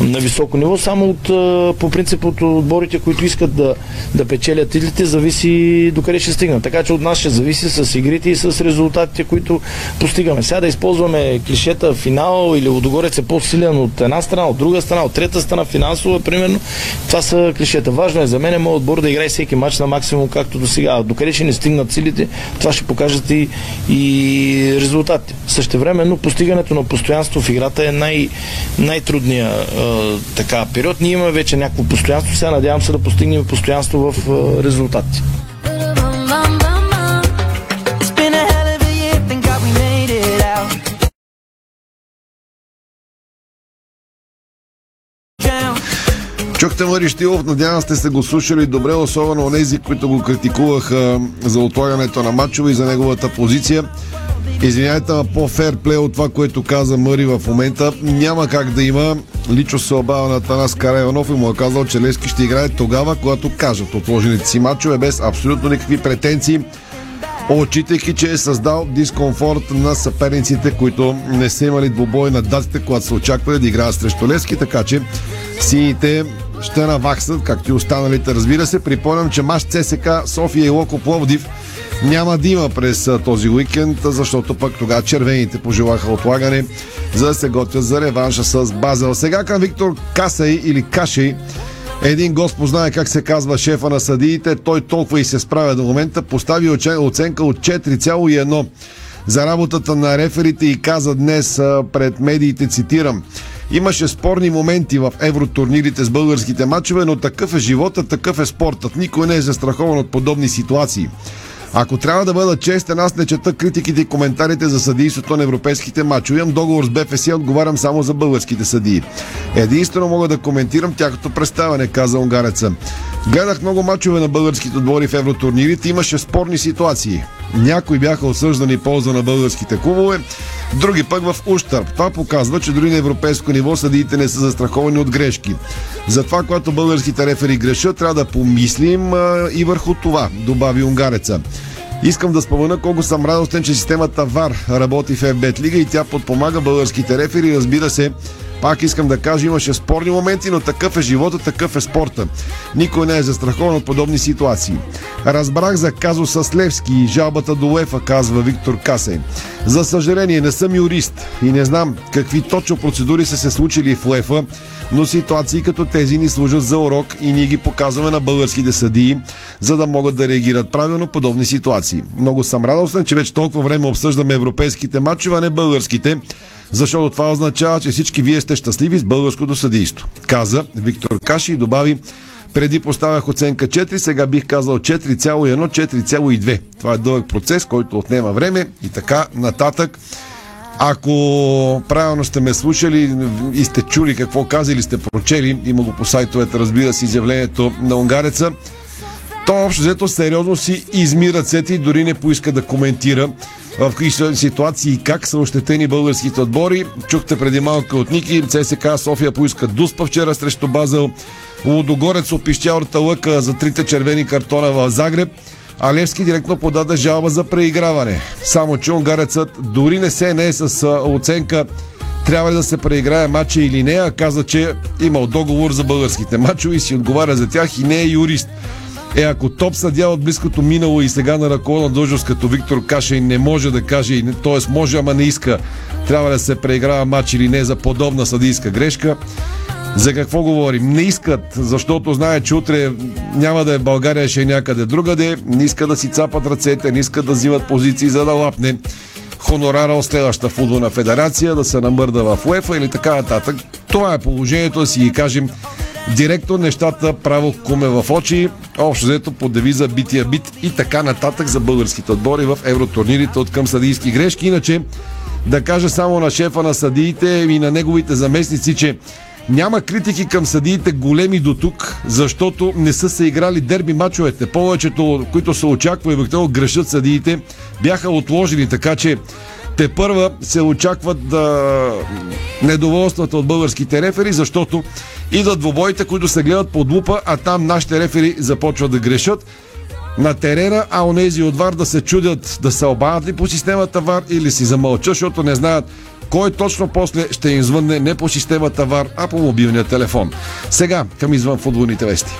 на високо ниво. Само от, по принцип от отборите, които искат да, да печелят титлите, зависи докъде ще стигнат. Така че от нас ще зависи с игрите и с резултатите, които постигаме. Сега да използваме клишета финал или Лудогорец е по-силен от една страна, от друга страна, от трета страна, финансова, примерно. Това са клишета. Важно е за мен моят отбор да играе всеки матч на максимум, както до сега. Докъде ще не стигнат силите, това ще покажат и, и резултатите. Същевременно постигането на постоянство в играта е най- най-трудния така период. Ние имаме вече някакво постоянство, сега надявам се да постигнем постоянство в а, резултатите. Чухте Мари надявам сте се го слушали добре, особено онези, които го критикуваха за отлагането на матчове и за неговата позиция. Извинявайте, ама по-фер плей от това, което каза Мъри в момента. Няма как да има. Лично се обава на Танас Карайванов и му е казал, че Лески ще играе тогава, когато кажат отложените си матчове без абсолютно никакви претенции отчитайки, че е създал дискомфорт на съперниците, които не са имали двубой на датите, когато се очаква да играят срещу Лески, така че сините ще наваксат, както и останалите, разбира се. Припомням, че мач ЦСК София и Локо Пловдив няма да има през този уикенд, защото пък тогава червените пожелаха отлагане, за да се готвят за реванша с Базел. Сега към Виктор Касай или Кашей. Един гост познае как се казва шефа на съдиите. Той толкова и се справя до момента. Постави оценка от 4,1 за работата на реферите и каза днес пред медиите, цитирам, Имаше спорни моменти в евротурнирите с българските матчове, но такъв е живота, такъв е спортът. Никой не е застрахован от подобни ситуации. Ако трябва да бъда честен, аз не чета критиките и коментарите за съдийството на европейските матчове. Имам договор с БФС и отговарям само за българските съдии. Единствено мога да коментирам тяхното представяне, каза унгареца. Гледах много мачове на българските отбори в евротурнирите. Имаше спорни ситуации. Някои бяха осъждани полза на българските клубове, други пък в ущърп. Това показва, че дори на европейско ниво съдиите не са застраховани от грешки. Затова, когато българските рефери грешат, трябва да помислим а, и върху това, добави унгареца. Искам да спомена колко съм радостен, че системата ВАР работи в FBET Лига и тя подпомага българските рефери. Разбира се, пак искам да кажа, имаше спорни моменти, но такъв е живота, такъв е спорта. Никой не е застрахован от подобни ситуации. Разбрах за казуса с Левски и жалбата до УЕФА, казва Виктор Касей. За съжаление, не съм юрист и не знам какви точно процедури са се случили в УЕФА, но ситуации като тези ни служат за урок и ние ги показваме на българските съдии, за да могат да реагират правилно подобни ситуации. Много съм радостен, че вече толкова време обсъждаме европейските матчове, а не българските, защото това означава, че всички вие сте щастливи с българското съдийство. Каза Виктор Каши и добави преди поставях оценка 4, сега бих казал 4,1, 4,2. Това е дълъг процес, който отнема време и така нататък. Ако правилно сте ме слушали и сте чули какво каза или сте прочели, има го по сайтовете, разбира се, изявлението на унгареца, то общо взето сериозно си изми ръцете и дори не поиска да коментира в какви ситуации и как са ощетени българските отбори. Чухте преди малко от Ники, ЦСК София поиска Дуспа вчера срещу Базел, Лудогорец опищя орта лъка за трите червени картона в Загреб, а Левски директно подаде жалба за преиграване. Само, че унгарецът дори не се не е с оценка трябва ли да се преиграе матча или не, а каза, че имал договор за българските матчове и си отговаря за тях и не е юрист. Е, ако топ съдя от близкото минало и сега на ръководна длъжност като Виктор Кашей не може да каже, т.е. може, ама не иска, трябва да се преиграва матч или не за подобна съдийска грешка, за какво говорим? Не искат, защото знаят, че утре няма да е България, ще е някъде другаде. Не искат да си цапат ръцете, не искат да взимат позиции, за да лапне хонорара от следващата футболна федерация, да се намърда в УЕФА или така нататък. Това е положението, да си ги кажем директно нещата право куме в очи, общо взето по девиза бития бит и така нататък за българските отбори в евротурнирите от към съдийски грешки. Иначе да кажа само на шефа на съдиите и на неговите заместници, че няма критики към съдиите големи до тук, защото не са се играли дерби мачовете. Повечето, които се очаква и обикновено грешат съдиите, бяха отложени, така че те първа се очакват да недоволствата от българските рефери, защото идват двобоите, които се гледат под лупа, а там нашите рефери започват да грешат. на терена, а онези от ВАР да се чудят да се обадят ли по системата ВАР или си замълчат, защото не знаят кой точно после ще им звънне не по системата ВАР, а по мобилния телефон. Сега към извън футболните вести.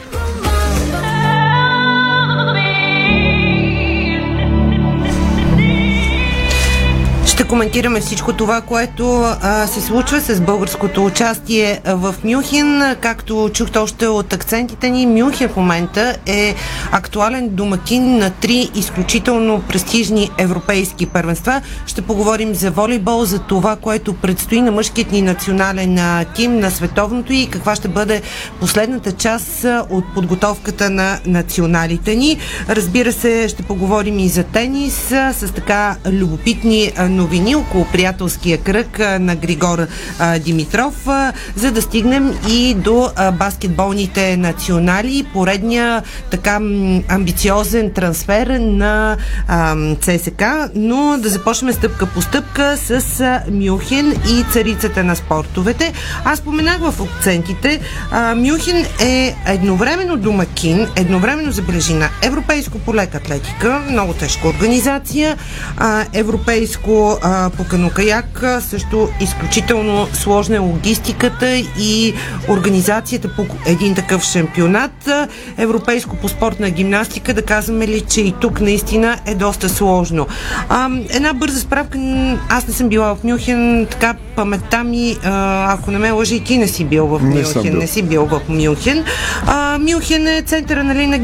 Ще коментираме всичко това, което а, се случва с българското участие в Мюнхен. Както чухте още от акцентите ни, Мюнхен в момента е актуален домакин на три изключително престижни европейски първенства. Ще поговорим за волейбол, за това, което предстои на мъжкият ни национален тим на световното и каква ще бъде последната част от подготовката на националите ни. Разбира се, ще поговорим и за тенис с така любопитни а, новини около приятелския кръг на Григор Димитров, за да стигнем и до баскетболните национали. Поредния така амбициозен трансфер на ЦСК, но да започнем стъпка по стъпка с а, Мюнхен и царицата на спортовете. Аз споменах в акцентите, а, Мюнхен е едновременно домакин, едновременно забележи на Европейско полек атлетика, много тежка организация, Европейско а, по канокаяк, също изключително сложна е логистиката и организацията по един такъв шампионат. Европейско по спортна гимнастика, да казваме ли, че и тук наистина е доста сложно. А, една бърза справка, аз не съм била в Мюнхен, така паметта ми, а, ако не ме лъжи, и ти не си бил в Не Мюнхен, бил. не си бил в Мюнхен. А, Мюнхен е центъра нали, на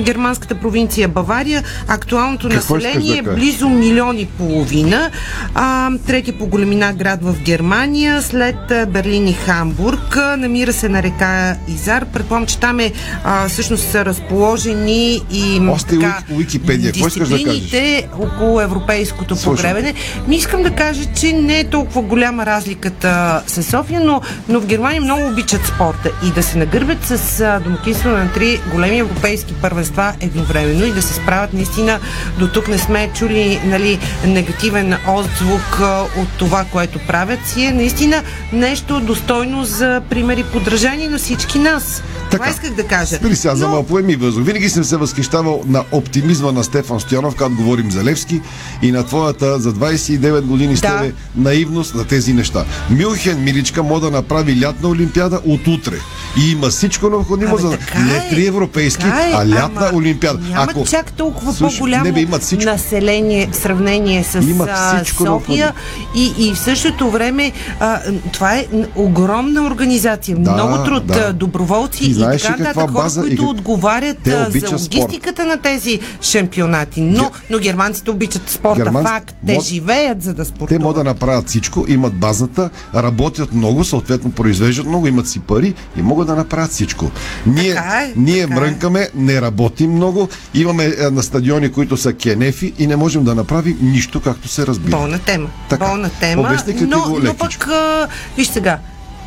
германската провинция Бавария. Актуалното Какво население е близо милион и половина. А, трети по големина град в Германия, след Берлин и Хамбург. Намира се на река Изар. Предполагам, че там е а, всъщност са разположени и Още така, Уик- Уикипедия. Искаш да кажеш? дисциплините около европейското Слушам. погребене. Ми искам да кажа, че не е толкова голяма разликата с София, но, но в Германия много обичат спорта и да се нагърбят с домакинство на три големи европейски първенства едновременно и да се справят наистина до тук не сме чули нали, негативен отзвук от това, което правят си е наистина нещо достойно за пример и подражание на всички нас. Това исках да кажа. Спри сега за малко ми въздух. Винаги съм се възхищавал на оптимизма на Стефан Стоянов, когато говорим за Левски и на твоята за 29 години с Да. тебе наивност на тези неща. Мюнхен, миличка, мода да направи лятна олимпиада от утре. И има всичко необходимо Абе, за така не е. три европейски, Така е, а лятна ама олимпиада. Няма чак толкова Слушай, по-голямо не бе, имат всичко. население в сравнение с Имат всичко София и, и в същото време а, това е огромна организация, Да, много труд, да. доброволци и знаеш така ли каква нататък, хора, база и които как- отговарят Те за обичат спорт. логистиката на тези шампионати. Но, но германците обичат спорта, Германци- факт. Те мод- живеят за да Те спортуват. могат да направят всичко, имат базата, работят много, съответно произвеждат много, имат си пари и могат да направят всичко. Ние, Така е, ние така е. мрънкаме, не работим много, имаме е, на стадиони, които са кенефи и не можем да направим нищо, както се разбира. Болна тема. Така. Болна тема. Но, но пък, а, виж сега,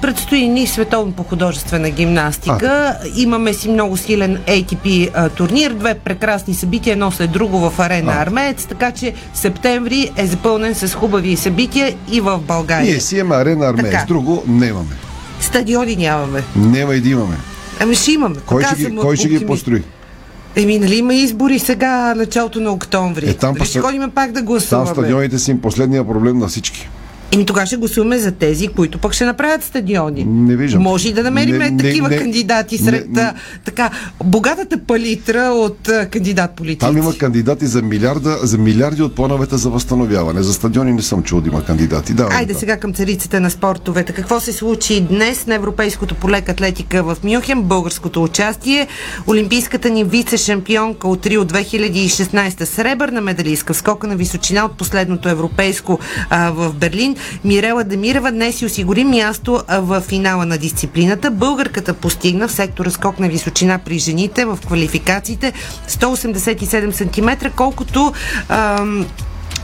Предстои ни световно по художествена гимнастика. Имаме си много силен ATP а, турнир, две прекрасни събития, едно след друго в арена А. Армеец, така че септември е запълнен с хубави събития и в България. Ние си имаме арена армеец, Така. друго нямаме. Стадиони нямаме. Няма и да имаме. Ами ще имаме. Кой ще ги, кой ще ги построи? Еми, нали има избори сега, началото на октомври. Е, там Дали ще па- ходим пак да Там гласуваме? стадионите са им последния проблем на всички. Еми тогава ще гласуваме за тези, които пък ще направят стадиони. Не виждам. Може и да намерим Не, не, такива не, кандидати сред не, а, така богатата палитра от кандидат политици. Там има кандидати за, милиарда, за милиарди от плановете за възстановяване. За стадиони не съм чул да има кандидати. Да, Айде сега към царицата на спортовете. Какво се случи днес на Европейското полек атлетика в Мюнхен? Българското участие. Олимпийската ни вице-шампионка от Рио 2016 сребърна медалистка в скока на височина от последното европейско а, в Берлин. Мирела Демирова днес си осигури място в финала на дисциплината. Българката постигна в сектора скок на височина при жените в квалификациите 187 см, колкото ам,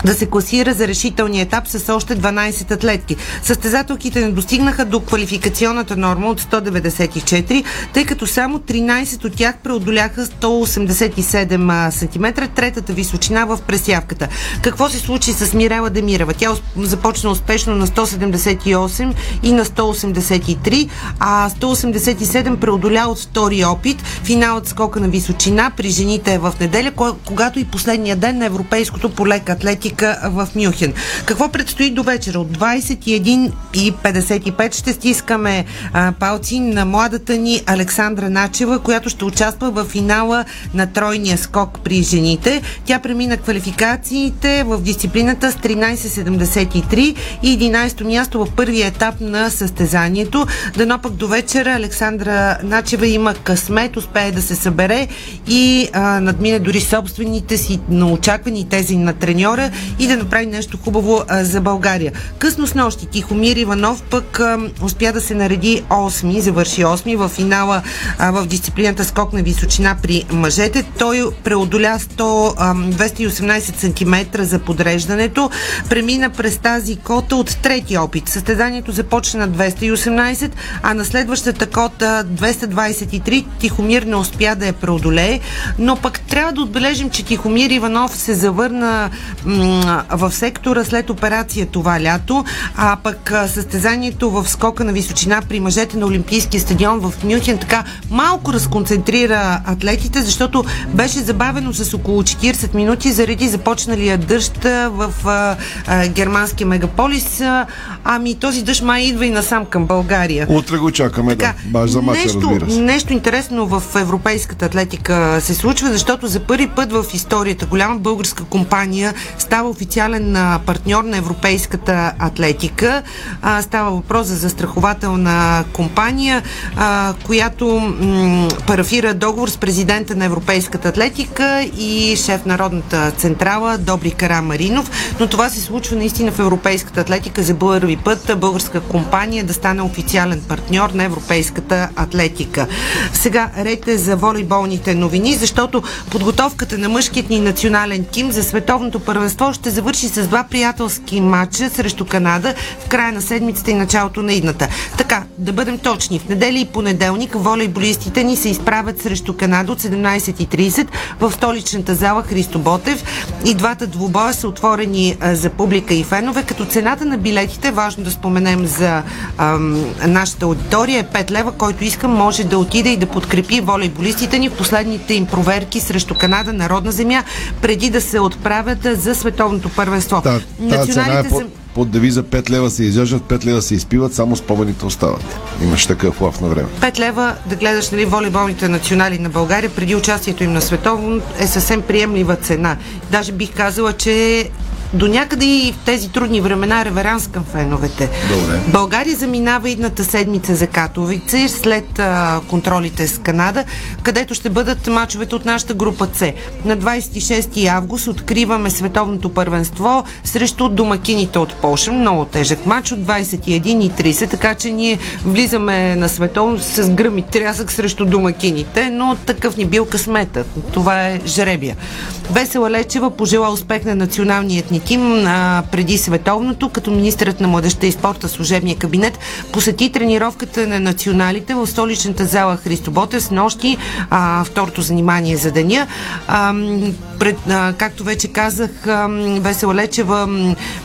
да се класира за решителния етап с още 12 атлетки. Състезателките не достигнаха до квалификационната норма от 194, тъй като само 13 от тях преодоляха 187 см, третата височина в пресявката. Какво се случи с Мирела Демирова? Тя започна успешно на 178 и на 183, а 187 преодоля от втори опит. Финалът скока на височина при жените е в неделя, когато и последния ден на Европейското по лека атлетика в Мюнхен. Какво предстои до вечера? От 21.55 ще стискаме а, палци на младата ни Александра Начева, която ще участва в финала на тройния скок при жените. Тя премина квалификациите в дисциплината с 13.73 и 11 място в първия етап на състезанието. Дано пък до вечера Александра Начева има късмет, успее да се събере и а, надмине дори собствените си наочаквани тези на треньора и да направи нещо хубаво а, за България. Късно с нощи Тихомир Иванов пък а, успя да се нареди 8, завърши 8 в финала а, в дисциплината скок на височина при мъжете. Той преодоля 100, а, 218 см за подреждането, премина през тази кота от трети опит. Състезанието започна на 218, а на следващата кота 223 Тихомир не успя да я преодолее, но пък трябва да отбележим, че Тихомир Иванов се завърна м- в сектора след операция това лято, а пък състезанието в скока на височина при мъжете на Олимпийския стадион в Мюнхен така малко разконцентрира атлетите, защото беше забавено с около 40 минути заради започналия дъжд в а, а, германския мегаполис. Ами този дъжд май идва и насам към България. Утре го чакаме, така, да. Баш за матча, нещо, разбира се. Нещо интересно в европейската атлетика се случва, защото за първи път в историята голяма българска компания става официален партньор на европейската атлетика. Става въпрос за застрахователна компания, която парафира договор с президента на европейската атлетика и шеф Народната централа Добри Кара Маринов. Но това се случва наистина в европейската атлетика за първи път българска компания да стане официален партньор на европейската атлетика. Сега рете за волейболните новини, защото подготовката на мъжкият ни национален тим за световното първенство ще завърши с два приятелски матча срещу Канада в края на седмицата и началото на идната. Така, да бъдем точни, в неделя и понеделник волейболистите ни се изправят срещу Канада от 17.30 в столичната зала Христо Ботев. И двата двубоя са отворени за публика и фенове, като цената на билетите, важно да споменем за ам, нашата аудитория, е 5 лева, който иска може да отиде и да подкрепи волейболистите ни в последните им проверки срещу Канада, народна земя, преди да се отправят за световното първенство. Та, тази цена е под, под девиза 5 лева се изяждат, 5 лева се изпиват, само спомените остават. Имаш такъв лав на време. 5 лева да гледаш нали, волейболните национали на България преди участието им на световно е съвсем приемлива цена. Даже бих казала, че до някъде и в тези трудни времена реверанс към феновете. Добре. България заминава идната седмица за Катовице след а, контролите с Канада, където ще бъдат мачовете от нашата група С. На 26 август откриваме световното първенство срещу домакините от Польша. Много тежък матч от 21.30, така че ние влизаме на световно с гръм и трясък срещу домакините, но такъв ни бил късметът. Това е жребия. Весела Лечева пожела успех на националният ни тим а, преди световното, като министърът на младеща и спорта служебния кабинет посети тренировката на националите в столичната зала Христо Ботев с нощи, а, второто занимание за деня. А, пред, а, както вече казах, а, Весела Лечева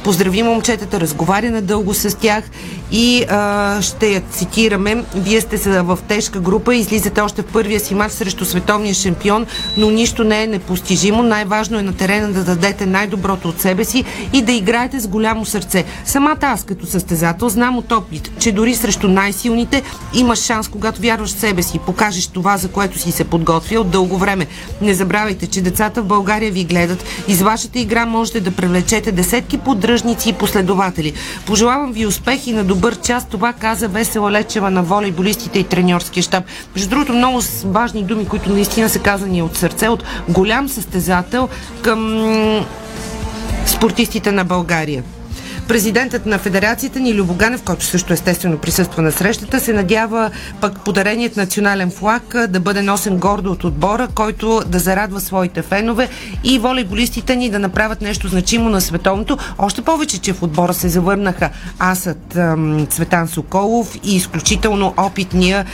поздрави момчетата, разговаря надълго с тях и а, ще я цитираме. Вие сте в тежка група излизате още в първия си матч срещу световния шампион, но нищо не е непостижимо. Най-важно е на терена да дадете най-доброто от себе си и да играете с голямо сърце. Самата аз като състезател знам от опит, че дори срещу най-силните имаш шанс, когато вярваш в себе си, покажеш това, за което си се подготвил дълго време. Не забравяйте, че децата в България ви гледат и с вашата игра можете да привлечете десетки поддръжници и последователи. Пожелавам ви успех и на добър час. Това каза Весела Лечева на волейболистите и треньорския щаб. Между другото, много важни думи, които наистина са казани от сърце, от голям състезател към спортистите на България. Президентът на федерацията ни Любоганев, който също естествено присъства на срещата, се надява пък подареният национален флаг да бъде носен гордо от отбора, който да зарадва своите фенове и волейболистите ни да направят нещо значимо на световното. Още повече, че в отбора се завърнаха асът Цветан Соколов и изключително опитния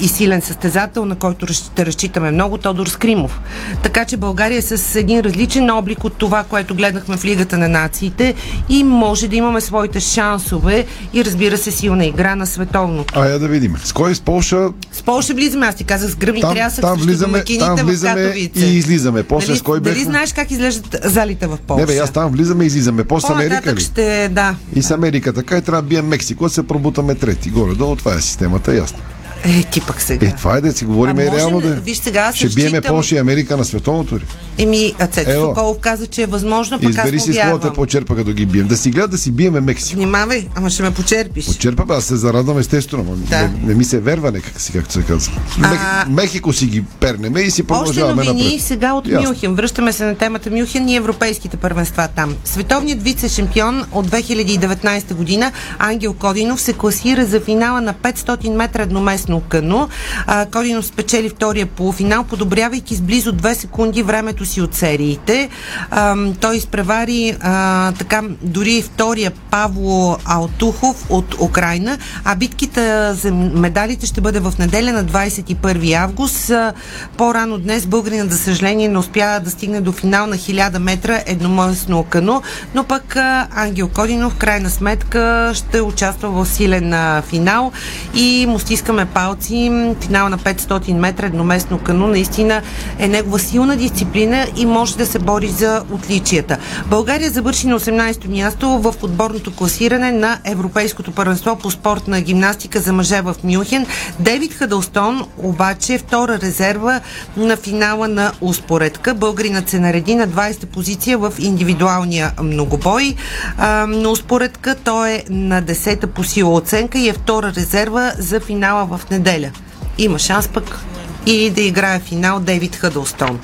и силен състезател, на който ще разчитаме много, Тодор Скримов. Така че България е с един различен облик от това, което гледахме в Лигата на нациите и може да имаме своите шансове и разбира се силна игра на световно. А я да видим. С кой с Полша? С Полша влизаме, аз ти казах с гръбни Там, трясък там влизаме, там влизаме и излизаме. После дали, с кой дали бяхме? знаеш как изглеждат залите в Полша? Не бе, аз там влизаме и излизаме. После с Америка ли? ще, да. И с Америка така и трябва да бием Мексико, се пробутаме трети. Горе-долу това е системата, ясно. Е, ти пък сега. Е, това е да си говорим А може реално да. е. виж сега, аз Ще биеме разчитам- Полша и Америка на световното ли? Еми, а Цецо Ело. Соколов каза, че е възможно, пък аз Избери му си с кого те вярвам. почерпа, като ги бием. Да си гледа да си биеме Мексико. Внимавай, ама ще ме почерпиш. Почерпа, бе, аз се зарадвам естествено. но Да. Не, не, ми се верва нека си, както се казва. Мех, Мехико си ги пернеме и си Още продължаваме новини напред. сега от Ясно. Мюнхен. Връщаме се на темата Мюнхен и европейските първенства там. Световният вице-шампион от 2019 година Ангел Кодинов се класира за финала на 500 метра едноместно кано. А, Кодинов спечели втория полуфинал, подобрявайки с близо 2 секунди времето си от сериите. А, той изпревари а, така дори втория Павло Алтухов от Украина, а битките за медалите ще бъде в неделя на 21 август. А, По-рано днес българинът, за съжаление, не успя да стигне до финал на 1000 метра едномъстно кано, но пък а, Ангел Кодинов крайна сметка ще участва в силен а, финал и му стискаме палци. Финал на 500 метра едноместно кано наистина е негова силна дисциплина и може да се бори за отличията. България завърши на 18-то място в отборното класиране на Европейското първенство по спортна гимнастика за мъже в Мюнхен. Дейвид Хадълстон обаче втора резерва на финала на успоредка. Българинът се нареди на 20-та позиция в индивидуалния многобой. А, на успоредка той е на 10-та по сила оценка и е втора резерва за финала в неделя. Има шанс пък и да играе финал Дейвид Хъдълстон.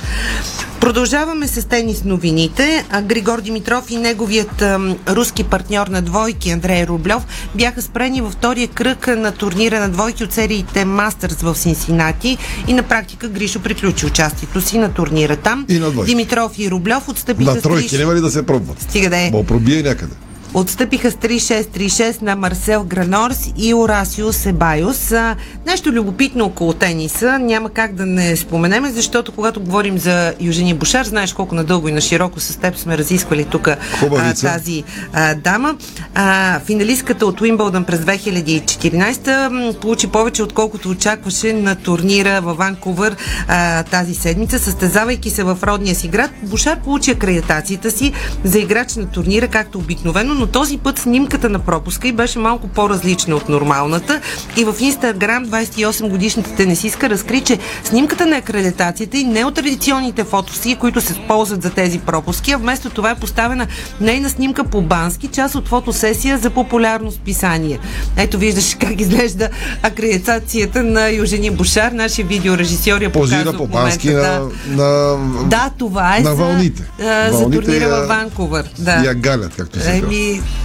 Продължаваме с тенис новините. Григор Димитров и неговият руски партньор на двойки Андрей Рублев бяха спрени във втория кръг на турнира на двойки от сериите Мастърс в Синсинати и на практика Гришо приключи участието си на турнира там. И на двойки. Димитров и Рублев отстъпиха На с тройки, 30 няма ли да се пробват? Стига да е. Бо пробие някъде. Отстъпиха с 3-6-3-6 на Марсел Гранорс и Орасио Себайос. Нещо любопитно около тениса няма как да не споменеме, защото когато говорим за Южени Бушар, знаеш колко надълго и на широко с теб сме разисквали тук а, тази а, дама. А, финалистката от Уимбълдън през 2014 м, получи повече отколкото очакваше на турнира във Ванкувър а, тази седмица, състезавайки се в родния си град. Бушар получи акредитацията си за играч на турнира, както обикновено, но този път снимката на пропуска и беше малко по-различна от нормалната. И в Инстаграм 28 годишната тенисистка разкри, че снимката на акредитацията и не от традиционните фотоси, които се ползват за тези пропуски, а вместо това е поставена нейна снимка по бански, част от фотосесия за популярно списание. Ето виждаш как изглежда акредитацията на Южени Бушар, нашия видеорежисьор я Позира показва по бански на, на, Да, това е на за, вълните. за Вълните турнира я- във Ванкувър. Да. Я галят, както се казва.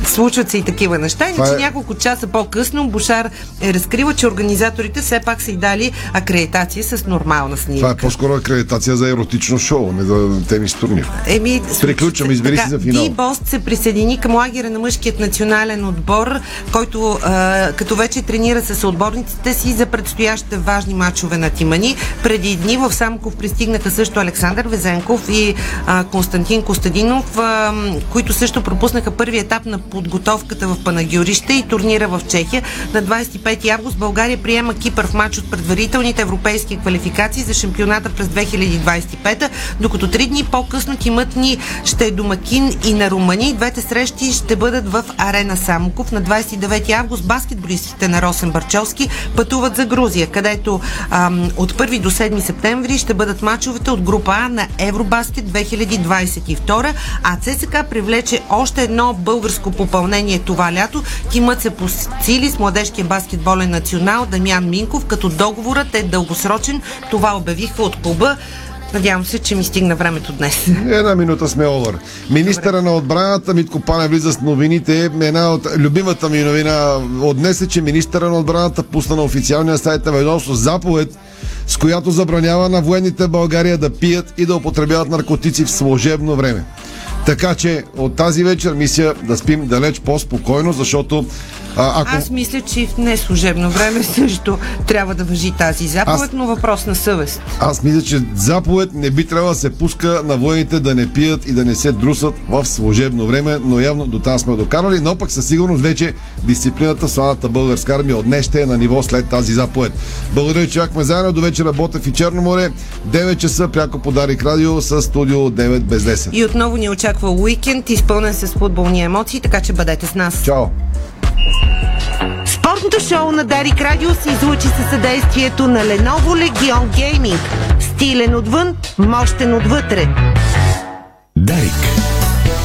Случват се и такива неща. Иначе е- няколко часа по-късно Бушар е разкрила, че организаторите все пак са й дали акредитация с нормална снимка. Това е по-скоро акредитация за еротично шоу, не за тенис турнир. Еми, Приключвам, избери си за финал. Ди Бост се присъедини към лагера на мъжкият национален отбор, който а, като вече тренира с отборниците си за предстоящите важни матчове на Тимани. Преди дни в Самков пристигнаха също Александър Везенков и а, Константин Костадинов, а, които също пропуснаха първи етап на подготовката в Панагюрище и турнира в Чехия. На 25 август България приема Кипър в матч от предварителните европейски квалификации за шампионата през 2025, докато три дни по-късно тимът ни ще е домакин и на Румъния. Двете срещи ще бъдат в Арена Самоков. На 29 август баскетболистите на Росен Барчовски пътуват за Грузия, където ам, от 1 до 7 септември ще бъдат мачовете от група А на Евробаскет 2022, а ЦСКА привлече още едно българско попълнение това лято. Тимът се посили с младежкия баскетболен национал Дамян Минков, като договорът е дългосрочен. Това обявиха от клуба. Надявам се, че ми стигна времето днес. Една минута сме овър. Министъра на отбраната Митко Пане влиза с новините. Една от любимата ми новина от днес е, че министъра на отбраната пусна на официалния сайт на ведомство заповед, с която забранява на военните България да пият и да употребяват наркотици в служебно време. Така че от тази вечер мисля да спим далеч по-спокойно, защото а, ако... Аз мисля, че в неслужебно време също трябва да въжи тази заповед, Аз- но въпрос на съвест. Аз мисля, че заповед не би трябвало да се пуска на военните да не пият и да не се друсат в служебно време, но явно до там сме докарали, но пък със сигурност вече дисциплината в славната българска армия от днес ще е на ниво след тази заповед. Благодаря, че бяхме заедно. До вечера Ботев и Черно море. 9 часа пряко подарик радио с студио 9 без 10. И отново ни очаква уикенд, изпълнен с футболни емоции, така че бъдете с нас. Чао! Спортното шоу на Дарик Радио се излучи със съдействието на Lenovo Legion Gaming. Стилен отвън, мощен отвътре. Дарик.